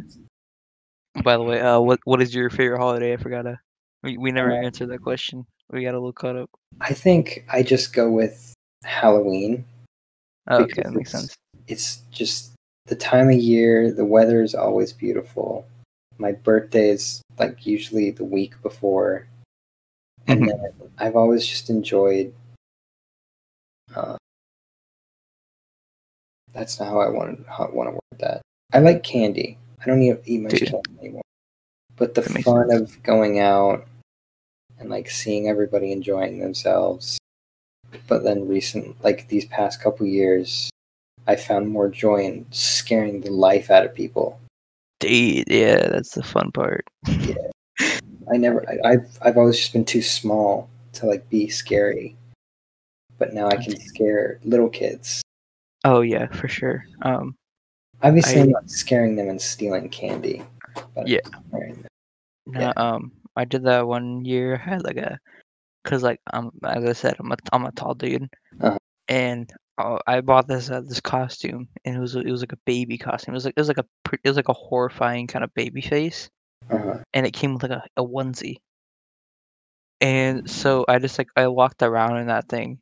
by the way, uh, what what is your favorite holiday? I forgot to. We, we never Uh, answered that question. We got a little caught up. I think I just go with Halloween. Oh, okay, that makes sense. It's just the time of year. The weather is always beautiful. My birthday is like usually the week before, and Mhm. then I've always just enjoyed. Uh, that's not how I want to want to word that. I like candy. I don't eat, eat much Dude. candy anymore. But the That fun of going out and like seeing everybody enjoying themselves. But then recent, like these past couple years, I found more joy in scaring the life out of people. Dude, yeah, that's the fun part. Yeah, I never, I, I've, I've always just been too small to like be scary. But now I can scare little kids. Oh yeah, for sure. Um, Obviously, I- I'm not scaring them and stealing candy. Yeah. no, Yeah. um, I did that one year. I had like a, cause like um, as I said, I'm a I'm a tall dude, Uh-huh. and uh, I bought this uh, this costume, and it was it was like a baby costume. It was like it was like a it was like a horrifying kind of baby face, Uh-huh. and it came with like a, a onesie. And so I just like I walked around in that thing,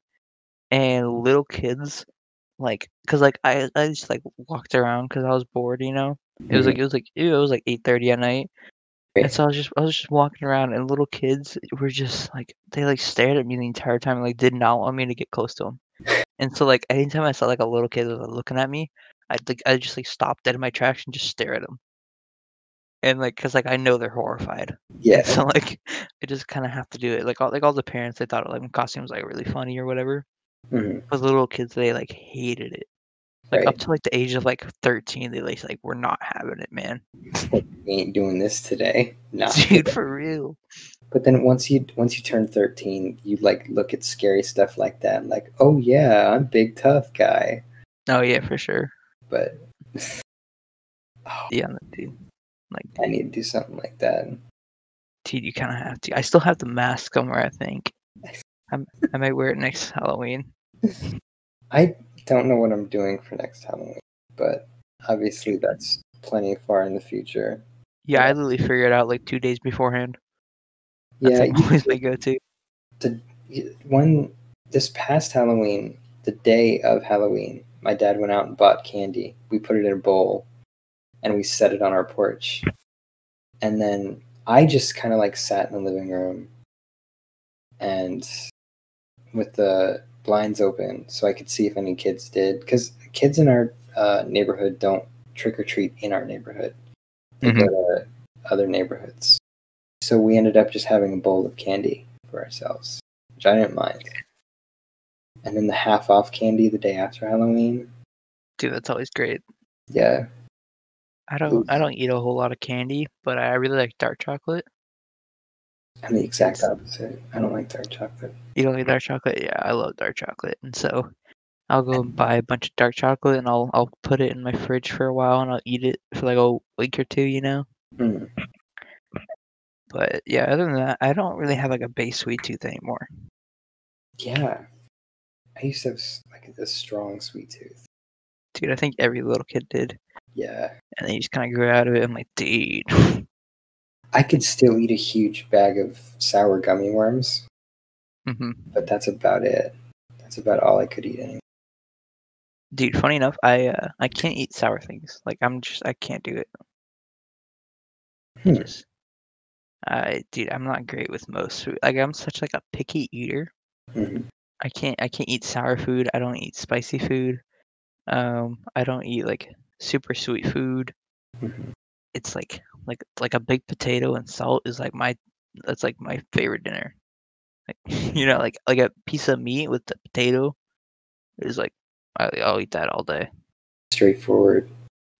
and little kids, like, cause like I I just like walked around because I was bored, you know. It was Mhm. like it was like ew, it was like eight thirty at night, and so I was just I was just walking around, and little kids were just like they like stared at me the entire time, and, like did not want me to get close to them. And so like anytime I saw like a little kid was like, looking at me, I'd like I just like stop dead in my tracks and just stare at them. And like, cause like I know they're horrified, yeah. so like I just kind of have to do it. Like all like all the parents, they thought like my costume was like really funny or whatever, Mhm. but the little kids they like hated it. Like Right. up to like the age of like thirteen, they like like we're not having it, man. We ain't doing this today. Nah. Dude, for real. But then once you once you turn thirteen, you like look at scary stuff like that, like, oh yeah, I'm big tough guy. Oh yeah, for sure. But oh, Yeah, dude. Like, I need to do something like that. dude, you kind of have to. I still have the mask somewhere. I think. I'm, I might wear it next Halloween. I don't know what I'm doing for next Halloween, but obviously that's plenty far in the future. Yeah, I literally figure it out like two days beforehand. That's yeah, like always my go-to. you- one this past Halloween, the day of Halloween, my dad went out and bought candy. We put it in a bowl and we set it on our porch. And then I just kind of like sat in the living room and with the blinds open so I could see if any kids did. Because kids in our uh, neighborhood don't trick or treat in our neighborhood, they go to other neighborhoods. So we ended up just having a bowl of candy for ourselves, which I didn't mind. And then the half off candy the day after Halloween. Dude, that's always great. Yeah. I don't I don't eat a whole lot of candy, but I really like dark chocolate. I'm the exact opposite. I don't like dark chocolate. You don't like dark chocolate? Yeah, I love dark chocolate. And so I'll go and buy a bunch of dark chocolate and I'll I'll put it in my fridge for a while and I'll eat it for like a week or two, you know? Hmm. But yeah, other than that, I don't really have like a base sweet tooth anymore. Yeah. I used to have like a strong sweet tooth. Dude, I think every little kid did. Yeah. And they just kind of grew out of it. I'm like, dude. I could still eat a huge bag of sour gummy worms, hmm but that's about it. That's about all I could eat anymore. Dude, funny enough, I uh, I can't eat sour things. Like I'm just I can't do it. Hmm. just I dude, I'm not great with most food. Like I'm such like a picky eater. Mhm. I can't I can't eat sour food. I don't eat spicy food. Um, I don't eat like super sweet food. Mhm. It's like like like a big potato and salt is like my that's like my favorite dinner. Like you know, like like a piece of meat with the potato is like I, I'll eat that all day, Straightforward.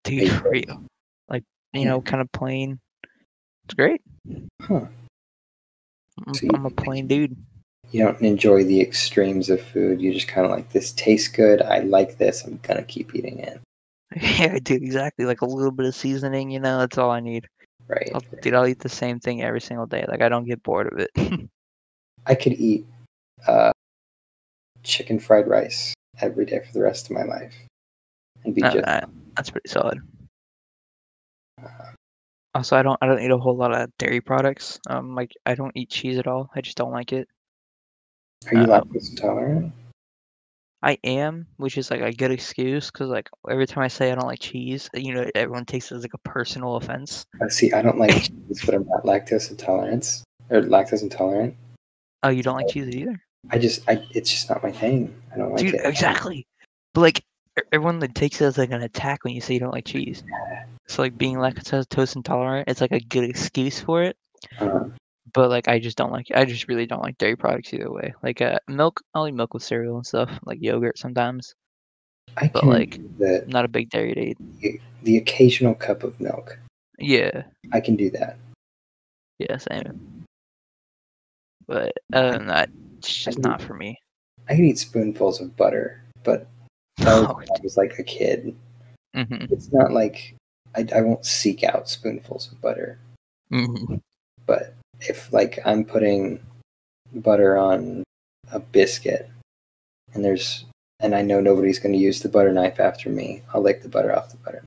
dude. Real, like you hmm. know, kind of plain. It's great. Huh. I'm, So I'm a plain dude. You don't enjoy the extremes of food. You just kind of like, this tastes good. I like this. I'm going to keep eating it. Yeah, I do exactly. Like a little bit of seasoning, you know, that's all I need. Right. I'll, dude, I'll eat the same thing every single day. Like I don't get bored of it. I could eat uh, chicken fried rice every day for the rest of my life and be just uh, that's pretty solid. uh, Also, I don't I don't eat a whole lot of dairy products. Um, like I don't eat cheese at all. I just don't like it. Are you uh, lactose intolerant? I am, which is like a good excuse because like every time I say I don't like cheese, you know, everyone takes it as like a personal offense. Uh, see, I don't like cheese, but I'm not lactose intolerant or lactose intolerant. Oh, you don't like cheese either, I just, I, it's just not my thing. I don't like dude? it. Exactly. But like everyone like takes it as like an attack when you say you don't like cheese. So like being lactose intolerant, it's like a good excuse for it. Uh, but like I just don't like I just really don't like dairy products either way. Like uh milk, I'll eat milk with cereal and stuff, like yogurt sometimes. I But, can like, do not a big dairy to eat. the occasional cup of milk. Yeah, I can do that. yeah, same. But other than that, it's just not for me. I can eat spoonfuls of butter, but that was Oh, I was like a kid. hmm It's not like I, I won't seek out spoonfuls of butter, hmm but if like I'm putting butter on a biscuit and there's and I know nobody's going to use the butter knife after me, I'll lick the butter off the butter.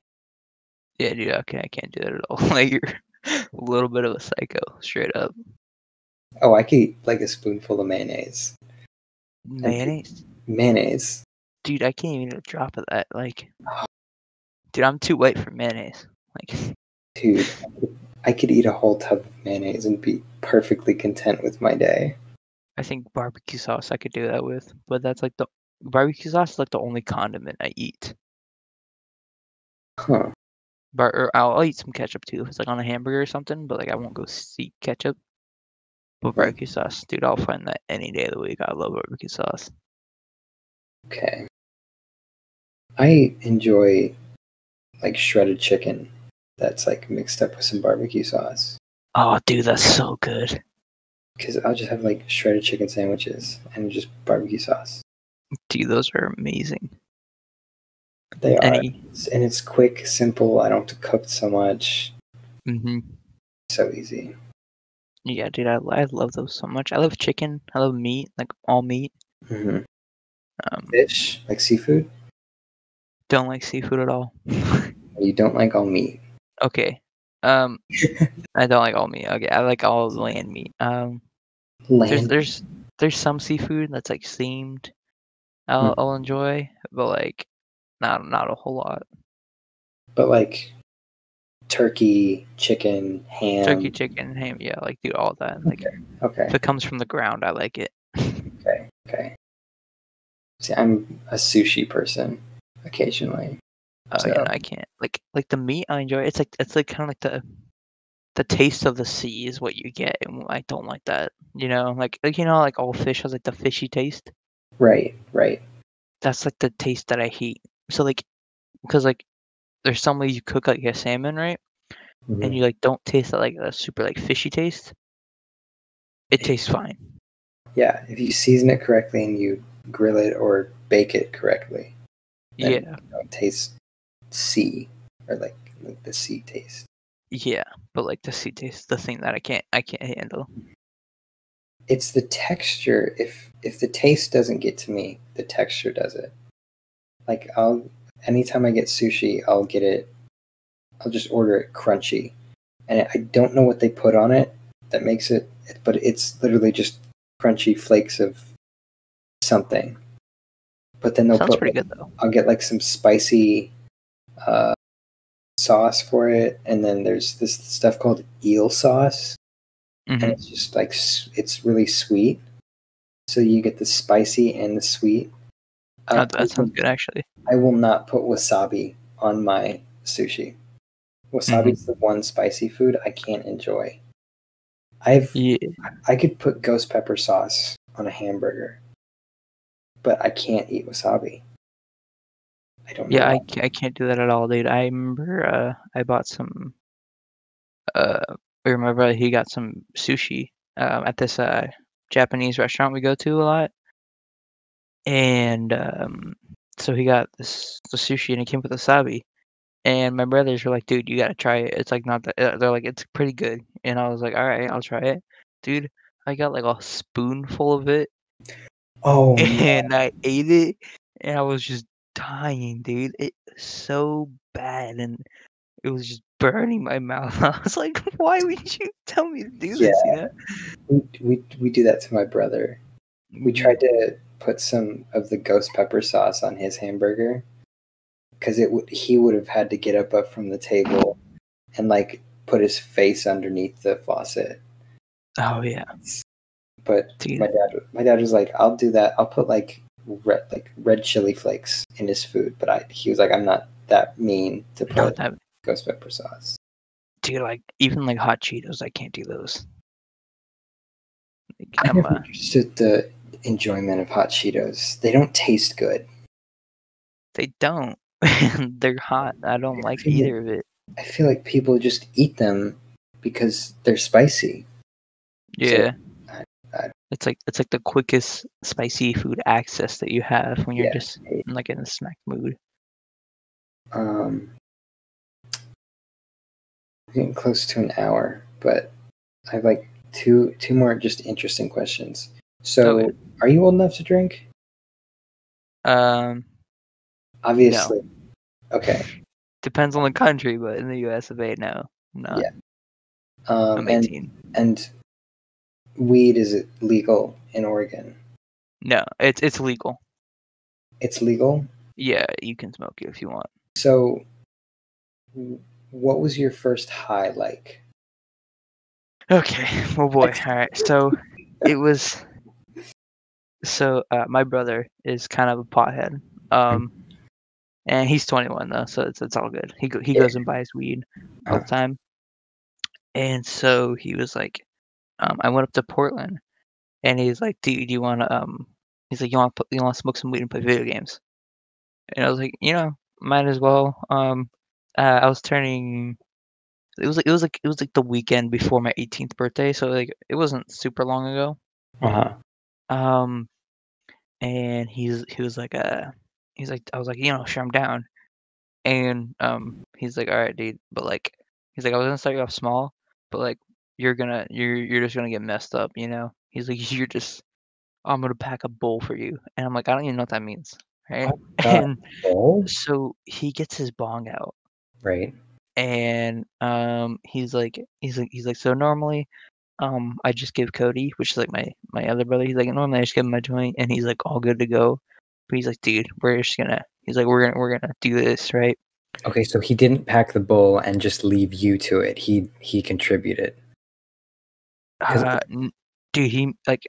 Yeah, dude, okay, I can't do that at all. like you're a little bit of a psycho, straight up. Oh, I could eat like a spoonful of mayonnaise. Mayonnaise, Mayonnaise. dude, I can't even eat a drop of that. Like, dude, I'm too white for mayonnaise. Like, Dude, I could, eat a whole tub of mayonnaise and be perfectly content with my day. I think barbecue sauce I could do that with, but that's like the barbecue sauce is like the only condiment I eat. Huh. Bar- or I'll, I'll eat some ketchup too if it's like on a hamburger or something, but like I won't go seek ketchup. But barbecue sauce, dude, I'll find that any day of the week. I love barbecue sauce. Okay. I enjoy like shredded chicken that's like mixed up with some barbecue sauce. Oh, dude, that's so good. Because I'll just have like shredded chicken sandwiches and just barbecue sauce. Dude, those are amazing. They are. Any, And it's quick, simple. I don't have to cook so much. Mm-hmm. So easy. Yeah, dude, I, I love those so much. I love chicken. I love meat, like all meat. hmm Um, Fish, like seafood. don't like seafood at all. You don't like all meat. Okay. Um, I don't like all meat. Okay, I like all land meat. Um, there's Land. there's there's there's some seafood that's like steamed. I'll Hmm. I'll enjoy, but like not not a whole lot. But like turkey, chicken, ham. Turkey, chicken, ham, yeah, like do all that. Like Okay. if it comes from the ground, I like it. Okay. Okay. See, I'm a sushi person occasionally. Oh yeah, So- no, I can't. Like like the meat I enjoy. It's like it's like kind of like the the taste of the sea is what you get, and I don't like that. You know, like like you know, like all fish has like the fishy taste. Right. Right. That's like the taste that I hate. So like, because like, there's some way you cook like a salmon, right? Mhm. And you like don't taste that like a super like fishy taste. It tastes fine. Yeah. If you season it correctly and you grill it or bake it correctly, Yeah, it tastes sea or like, like the sea taste. yeah. But like the sea taste, the thing that I can't I can't handle. It's the texture. If if the taste doesn't get to me, the texture does it. Like I'll anytime I get sushi, I'll get it. I'll just order it crunchy, and I don't know what they put on it that makes it, but it's literally just crunchy flakes of something. But then they'll Sounds put pretty good though. I'll get like some spicy uh, sauce for it, and then there's this stuff called eel sauce, Mhm. and it's just like it's really sweet. So you get the spicy and the sweet. Oh, Uh, that sounds good actually. I will not put wasabi on my sushi. Wasabi is the one spicy food I can't enjoy. I've Yeah. I could put ghost pepper sauce on a hamburger, but I can't eat wasabi. I don't. Yeah, I, I can't do that at all, dude. I remember uh, I bought some. Uh, or my brother he got some sushi um, at this uh, Japanese restaurant we go to a lot, and um, so he got this the sushi and it came with wasabi, and my brothers were like, "Dude, you gotta try it. It's like not that." Uh, they're like, "It's pretty good," and I was like, "All right, I'll try it." Dude, I got like a spoonful of it, Oh, and I ate it, and I was just dying, dude. It was so bad, and it was just burning my mouth. I was like, "Why would you tell me to do this?" You know? we, we we do that to my brother. Mm-hmm. We tried to put some of the ghost pepper sauce on his hamburger because it would he would have had to get up, up from the table and like put his face underneath the faucet. Oh yeah, But Dude. my dad my dad was like, "I'll do that. I'll put like red like red chili flakes in his food." But I he was like, "I'm not that mean to not put that ghost pepper sauce." dude. Like even like hot Cheetos, I can't do those. Like, I never uh, understood the enjoyment of hot Cheetos. They don't taste good. they don't. They're hot. I don't like I like- either of it. I feel like people just eat them because they're spicy. Yeah. I- It's like it's like the quickest spicy food access that you have when you're Yeah, just I- like in a snack mood. Um, getting close to an hour, but I have like two two more just interesting questions. So, Okay. are you old enough to drink? Um, Obviously. Okay. depends on the country, but in the U.S. of A, no, no, Yeah. Um, I'm and and weed is it legal in Oregon? No, it's it's legal. It's legal. Yeah, you can smoke it if you want. So, what was your first high like? Okay. Oh boy. All right. So it was. So uh, my brother is kind of a pothead. Um, and he's 21 though, so it's it's all good. He go, he goes and buys weed all the time. And so he was like, um, I went up to Portland, and he's like, "Dude, do you want to um?" He's like, "You want you want to smoke some weed and play video games?" And I was like, "You know, might as well." Um, uh, I was turning. It was like it was like it was like the weekend before my 18th birthday, so like it wasn't super long ago. Uh huh. Um, and he's he was like, uh, he's like, I was like, you know, sure, I'm down. And um, he's like, all right, dude, but like, he's like, I was gonna start you off small, but like, you're gonna, you're you're just gonna get messed up, you know. He's like, you're just, I'm gonna pack a bowl for you, and I'm like, I don't even know what that means, right? And Oh, so he gets his bong out, right. and um he's like he's like he's like so normally um I just give Cody, which is like my my other brother, he's like normally I just give him my joint and he's like all good to go. But he's like, dude, we're just gonna He's like, we're gonna we're gonna do this, right? Okay, so he didn't pack the bowl and just leave you to it. He he contributed. Uh, dude, he like,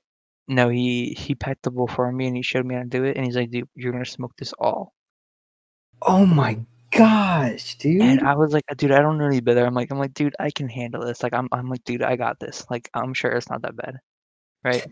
no, he he packed the bowl for me and he showed me how to do it, and he's like, dude, you're gonna smoke this all. Oh my gosh, dude. And I was like, dude, I don't know any better. I'm like, I'm like, dude, I can handle this. Like, I'm I'm like, dude, I got this. Like, I'm sure it's not that bad, right?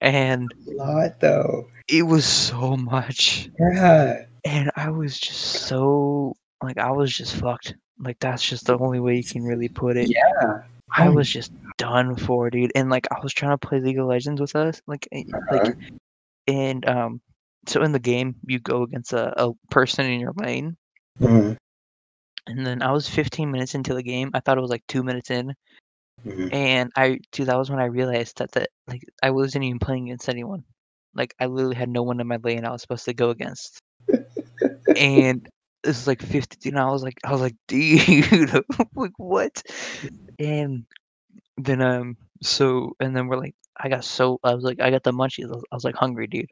And a lot though. it was so much, Yeah. and I was just so like, I was just fucked. Like, that's just the only way you can really put it. Yeah. I Oh was just done for, dude. And like I was trying to play League of Legends with us, like eh, Uh-huh. like and um so in the game you go against a, a person in your lane Mhm, and then I was 15 minutes into the game. I thought it was like 2 minutes in mhm. and I dude that was when I realized that that like I wasn't even playing against anyone. Like I literally had no one in my lane I was supposed to go against. and this is like 50 and I was like I was like dude like what? And then um so and then we're like I got so I was like I got the munchies. I was, I was like hungry, dude.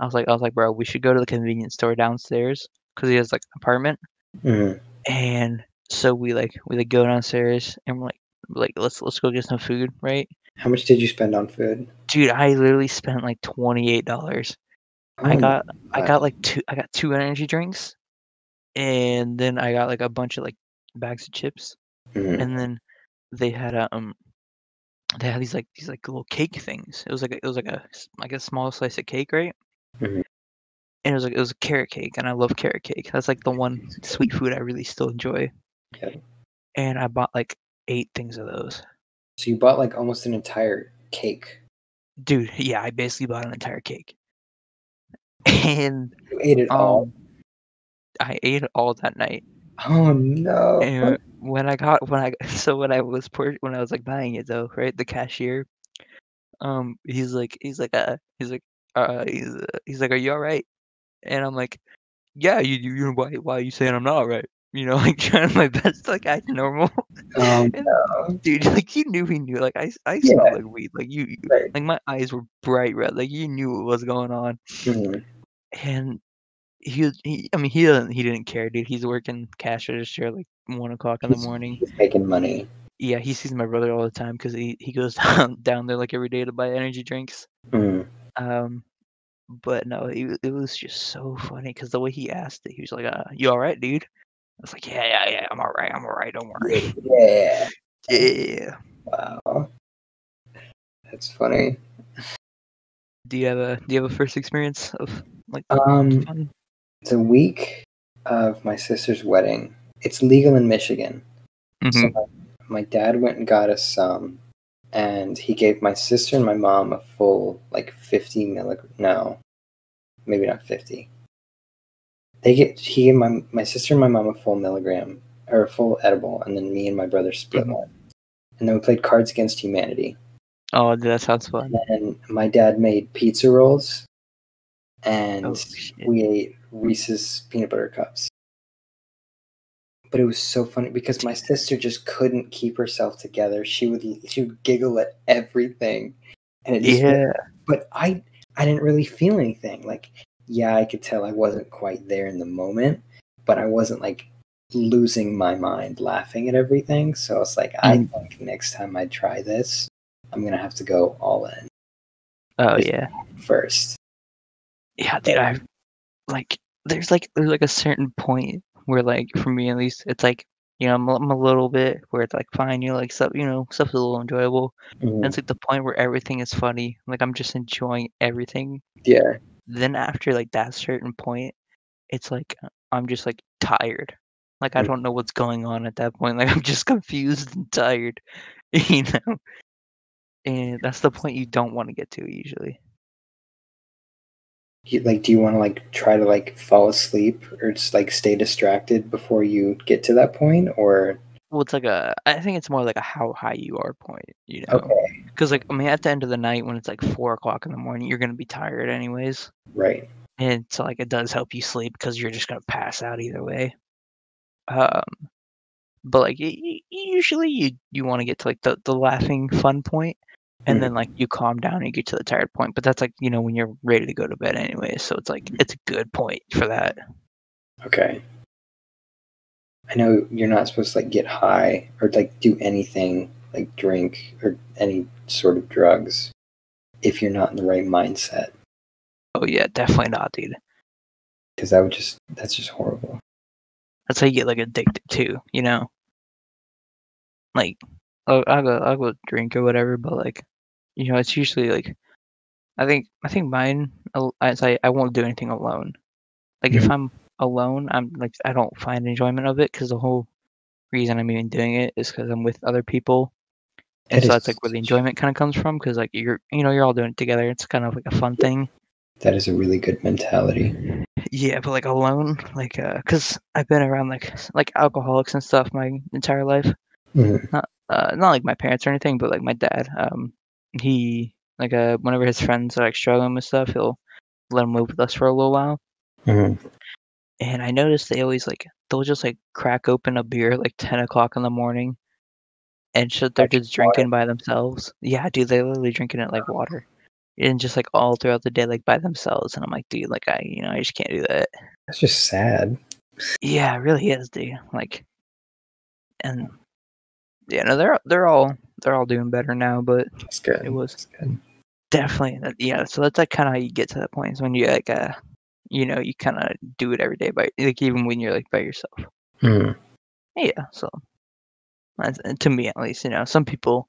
I was like I was like, bro, we should go to the convenience store downstairs because he has like an apartment. Mhm. And so we like we like go downstairs and we're like like let's let's go get some food, right? How much did you spend on food? Dude, I literally spent like twenty eight dollars. I Oh got I got like two I got two energy drinks, and then I got like a bunch of like bags of chips, Mhm. and then they had a um they had these like these like little cake things. It was like a, it was like a like a small slice of cake, right? Mhm. And it was like it was a carrot cake, and I love carrot cake. That's like the one sweet food I really still enjoy. Yeah. And I bought like eight things of those. So you bought like almost an entire cake. Dude, yeah, I basically bought an entire cake. And You ate it all. I ate it all that night. Oh no. And when I got when I so when I was pur- when I was like buying it though, right? The cashier, um, he's like he's like uh he's like uh he's uh, he's like, are you all right? And I'm like, yeah, you you you why why are you saying I'm not all right? You know, like trying my best to like act normal. Um, And no. dude, like you knew he knew. Like I I Yeah. smelled like weed. Like you Right. like my eyes were bright red. Like you knew what was going on. Mhm. And he, he I mean he doesn't he didn't care, dude. He's working cash register like one o'clock in the He's- morning. He's making money. Yeah, he sees my brother all the time because he, he goes down down there like every day to buy energy drinks. Mhm. Um, but no, it, it was just so funny because the way he asked it, he was like, "Uh, you all right, dude?" I was like, "Yeah, yeah, yeah, I'm all right, I'm all right, don't worry." Yeah. yeah. Wow. That's funny. Do you have a Do you have a first experience of like Um, fun? The week of my sister's wedding, it's legal in Michigan. So Mhm. my, my dad went and got us some, and he gave my sister and my mom a full like fifty milligram. No, maybe not fifty. They get he gave my my sister and my mom a full milligram or a full edible, and then me and my brother split Mhm. one. And then we played Cards Against Humanity. Oh, dude, that sounds fun. And my dad made pizza rolls, and Oh, we ate Reese's peanut butter cups. But it was so funny because my sister just couldn't keep herself together. She would she would giggle at everything, and it just Yeah. but I I didn't really feel anything. Like yeah, I could tell I wasn't quite there in the moment, but I wasn't like losing my mind laughing at everything. So it's like I Mm. think next time I try this, I'm gonna have to go all in Oh yeah. first. Yeah, dude. I like. There's like there's like a certain point where like for me at least it's like you know I'm, a- I'm a little bit where it's like fine you know like stuff you know stuff's a little enjoyable Mhm. and it's like the point where everything is funny like I'm just enjoying everything Yeah, then after like that certain point it's like I'm just like tired like I Mm. don't know what's going on at that point like I'm just confused and tired you know and that's the point you don't want to get to usually you, like, do you want to like try to like fall asleep or just like stay distracted before you get to that point, or? Well it's like a I think it's more like a how high you are point you know? Okay, Because like I mean, at the end of the night, when it's like four o'clock in the morning, you're gonna be tired anyways, right? and so like it does help you sleep because you're just gonna pass out either way. Um, but like usually you you want to get to like the the laughing fun point, and Mhm. then like you calm down and you get to the tired point. But that's like you know when you're ready to go to bed anyway, so it's like it's a good point for that. Okay. I know you're not supposed to like get high or like do anything like drink or any sort of drugs if you're not in the right mindset Oh yeah, definitely not, dude. because that would just that's just horrible. That's how you get like addicted too, you know. Like, I'll, I'll go, I'll go drink or whatever, but like, you know, it's usually like, I think, I think mine, al- I say I won't do anything alone. Like if Mhm. I'm alone, I'm like, I don't find enjoyment of it because the whole reason I'm even doing it is because I'm with other people, and That so is that's like where the enjoyment kind of comes from because like you're, you know, you're all doing it together. It's kind of like a fun thing. That is a really good mentality. Yeah, but like alone, like, uh, cause I've been around like like alcoholics and stuff my entire life. Mhm. uh, not like my parents or anything, but like my dad. Um, he like uh whenever his friends are like struggling with stuff, he'll let them live with us for a little while. Mhm. And I noticed they always like they'll just like crack open a beer like ten o'clock in the morning, and shit they're Like just drinking by themselves. Yeah, dude, they're literally drinking it like water, and just like all throughout the day like by themselves. And I'm like, dude, like I you know I just can't do that. That's just sad. Yeah, it really is, dude. Like, and yeah, no, they're they're all they're all doing better now, but That's good. It was. Good. Definitely, yeah. So that's like kind of how you get to that point is when you like, uh, you know, you kind of do it every day, by like even when you're like by yourself. Mhm. Yeah. So that's, to me, at least, you know, some people,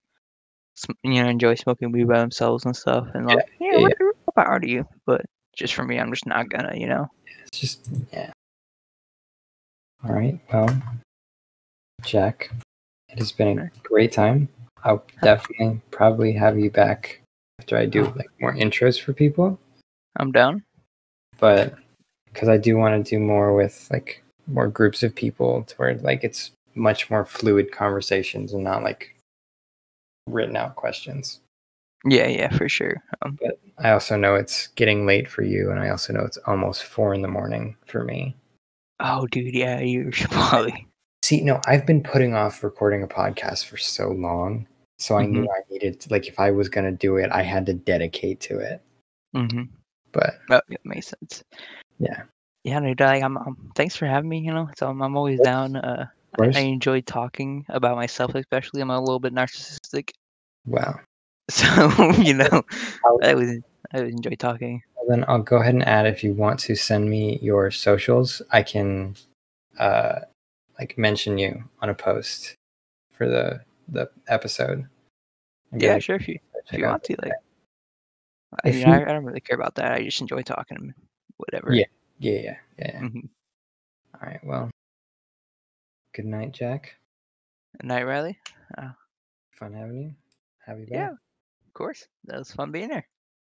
you know, enjoy smoking weed by themselves and stuff, and like, yeah, yeah, yeah. whatever, power to you. But just for me, I'm just not gonna, you know. It's just yeah. All right. Well, Jack, it has been a great time. I'll definitely probably have you back after I do like more intros for people, I'm down. but because I do want to do more with like more groups of people to where like it's much more fluid conversations and not like written out questions. Yeah, yeah, for sure. Um, But I also know it's getting late for you, and I also know it's almost four in the morning for me. oh, dude, yeah, you should probably. See, no, I've been putting off recording a podcast for so long. So I knew I needed to, like, if I was going to do it, I had to dedicate to it. Mm-hmm. But Oh, yeah, makes sense. Yeah. Yeah, no, like, I'm, um, thanks for having me. You know, so I'm, I'm always Yes, down. Uh, course, I enjoy talking about myself, especially. I'm a little bit narcissistic, wow. so you know, I always I always enjoy talking. Well, then I'll go ahead and add if you want to send me your socials, I can uh like mention you on a post for the the episode. Yeah, sure. If you if you want to, like, I, mean, you I, I don't really care about that. I just enjoy talking. Whatever. Yeah. Yeah, yeah, yeah. Mhm. All right. Well, good night, Jack. Night, Riley. Fun having you. Have you back. Yeah, of course. That was fun being here.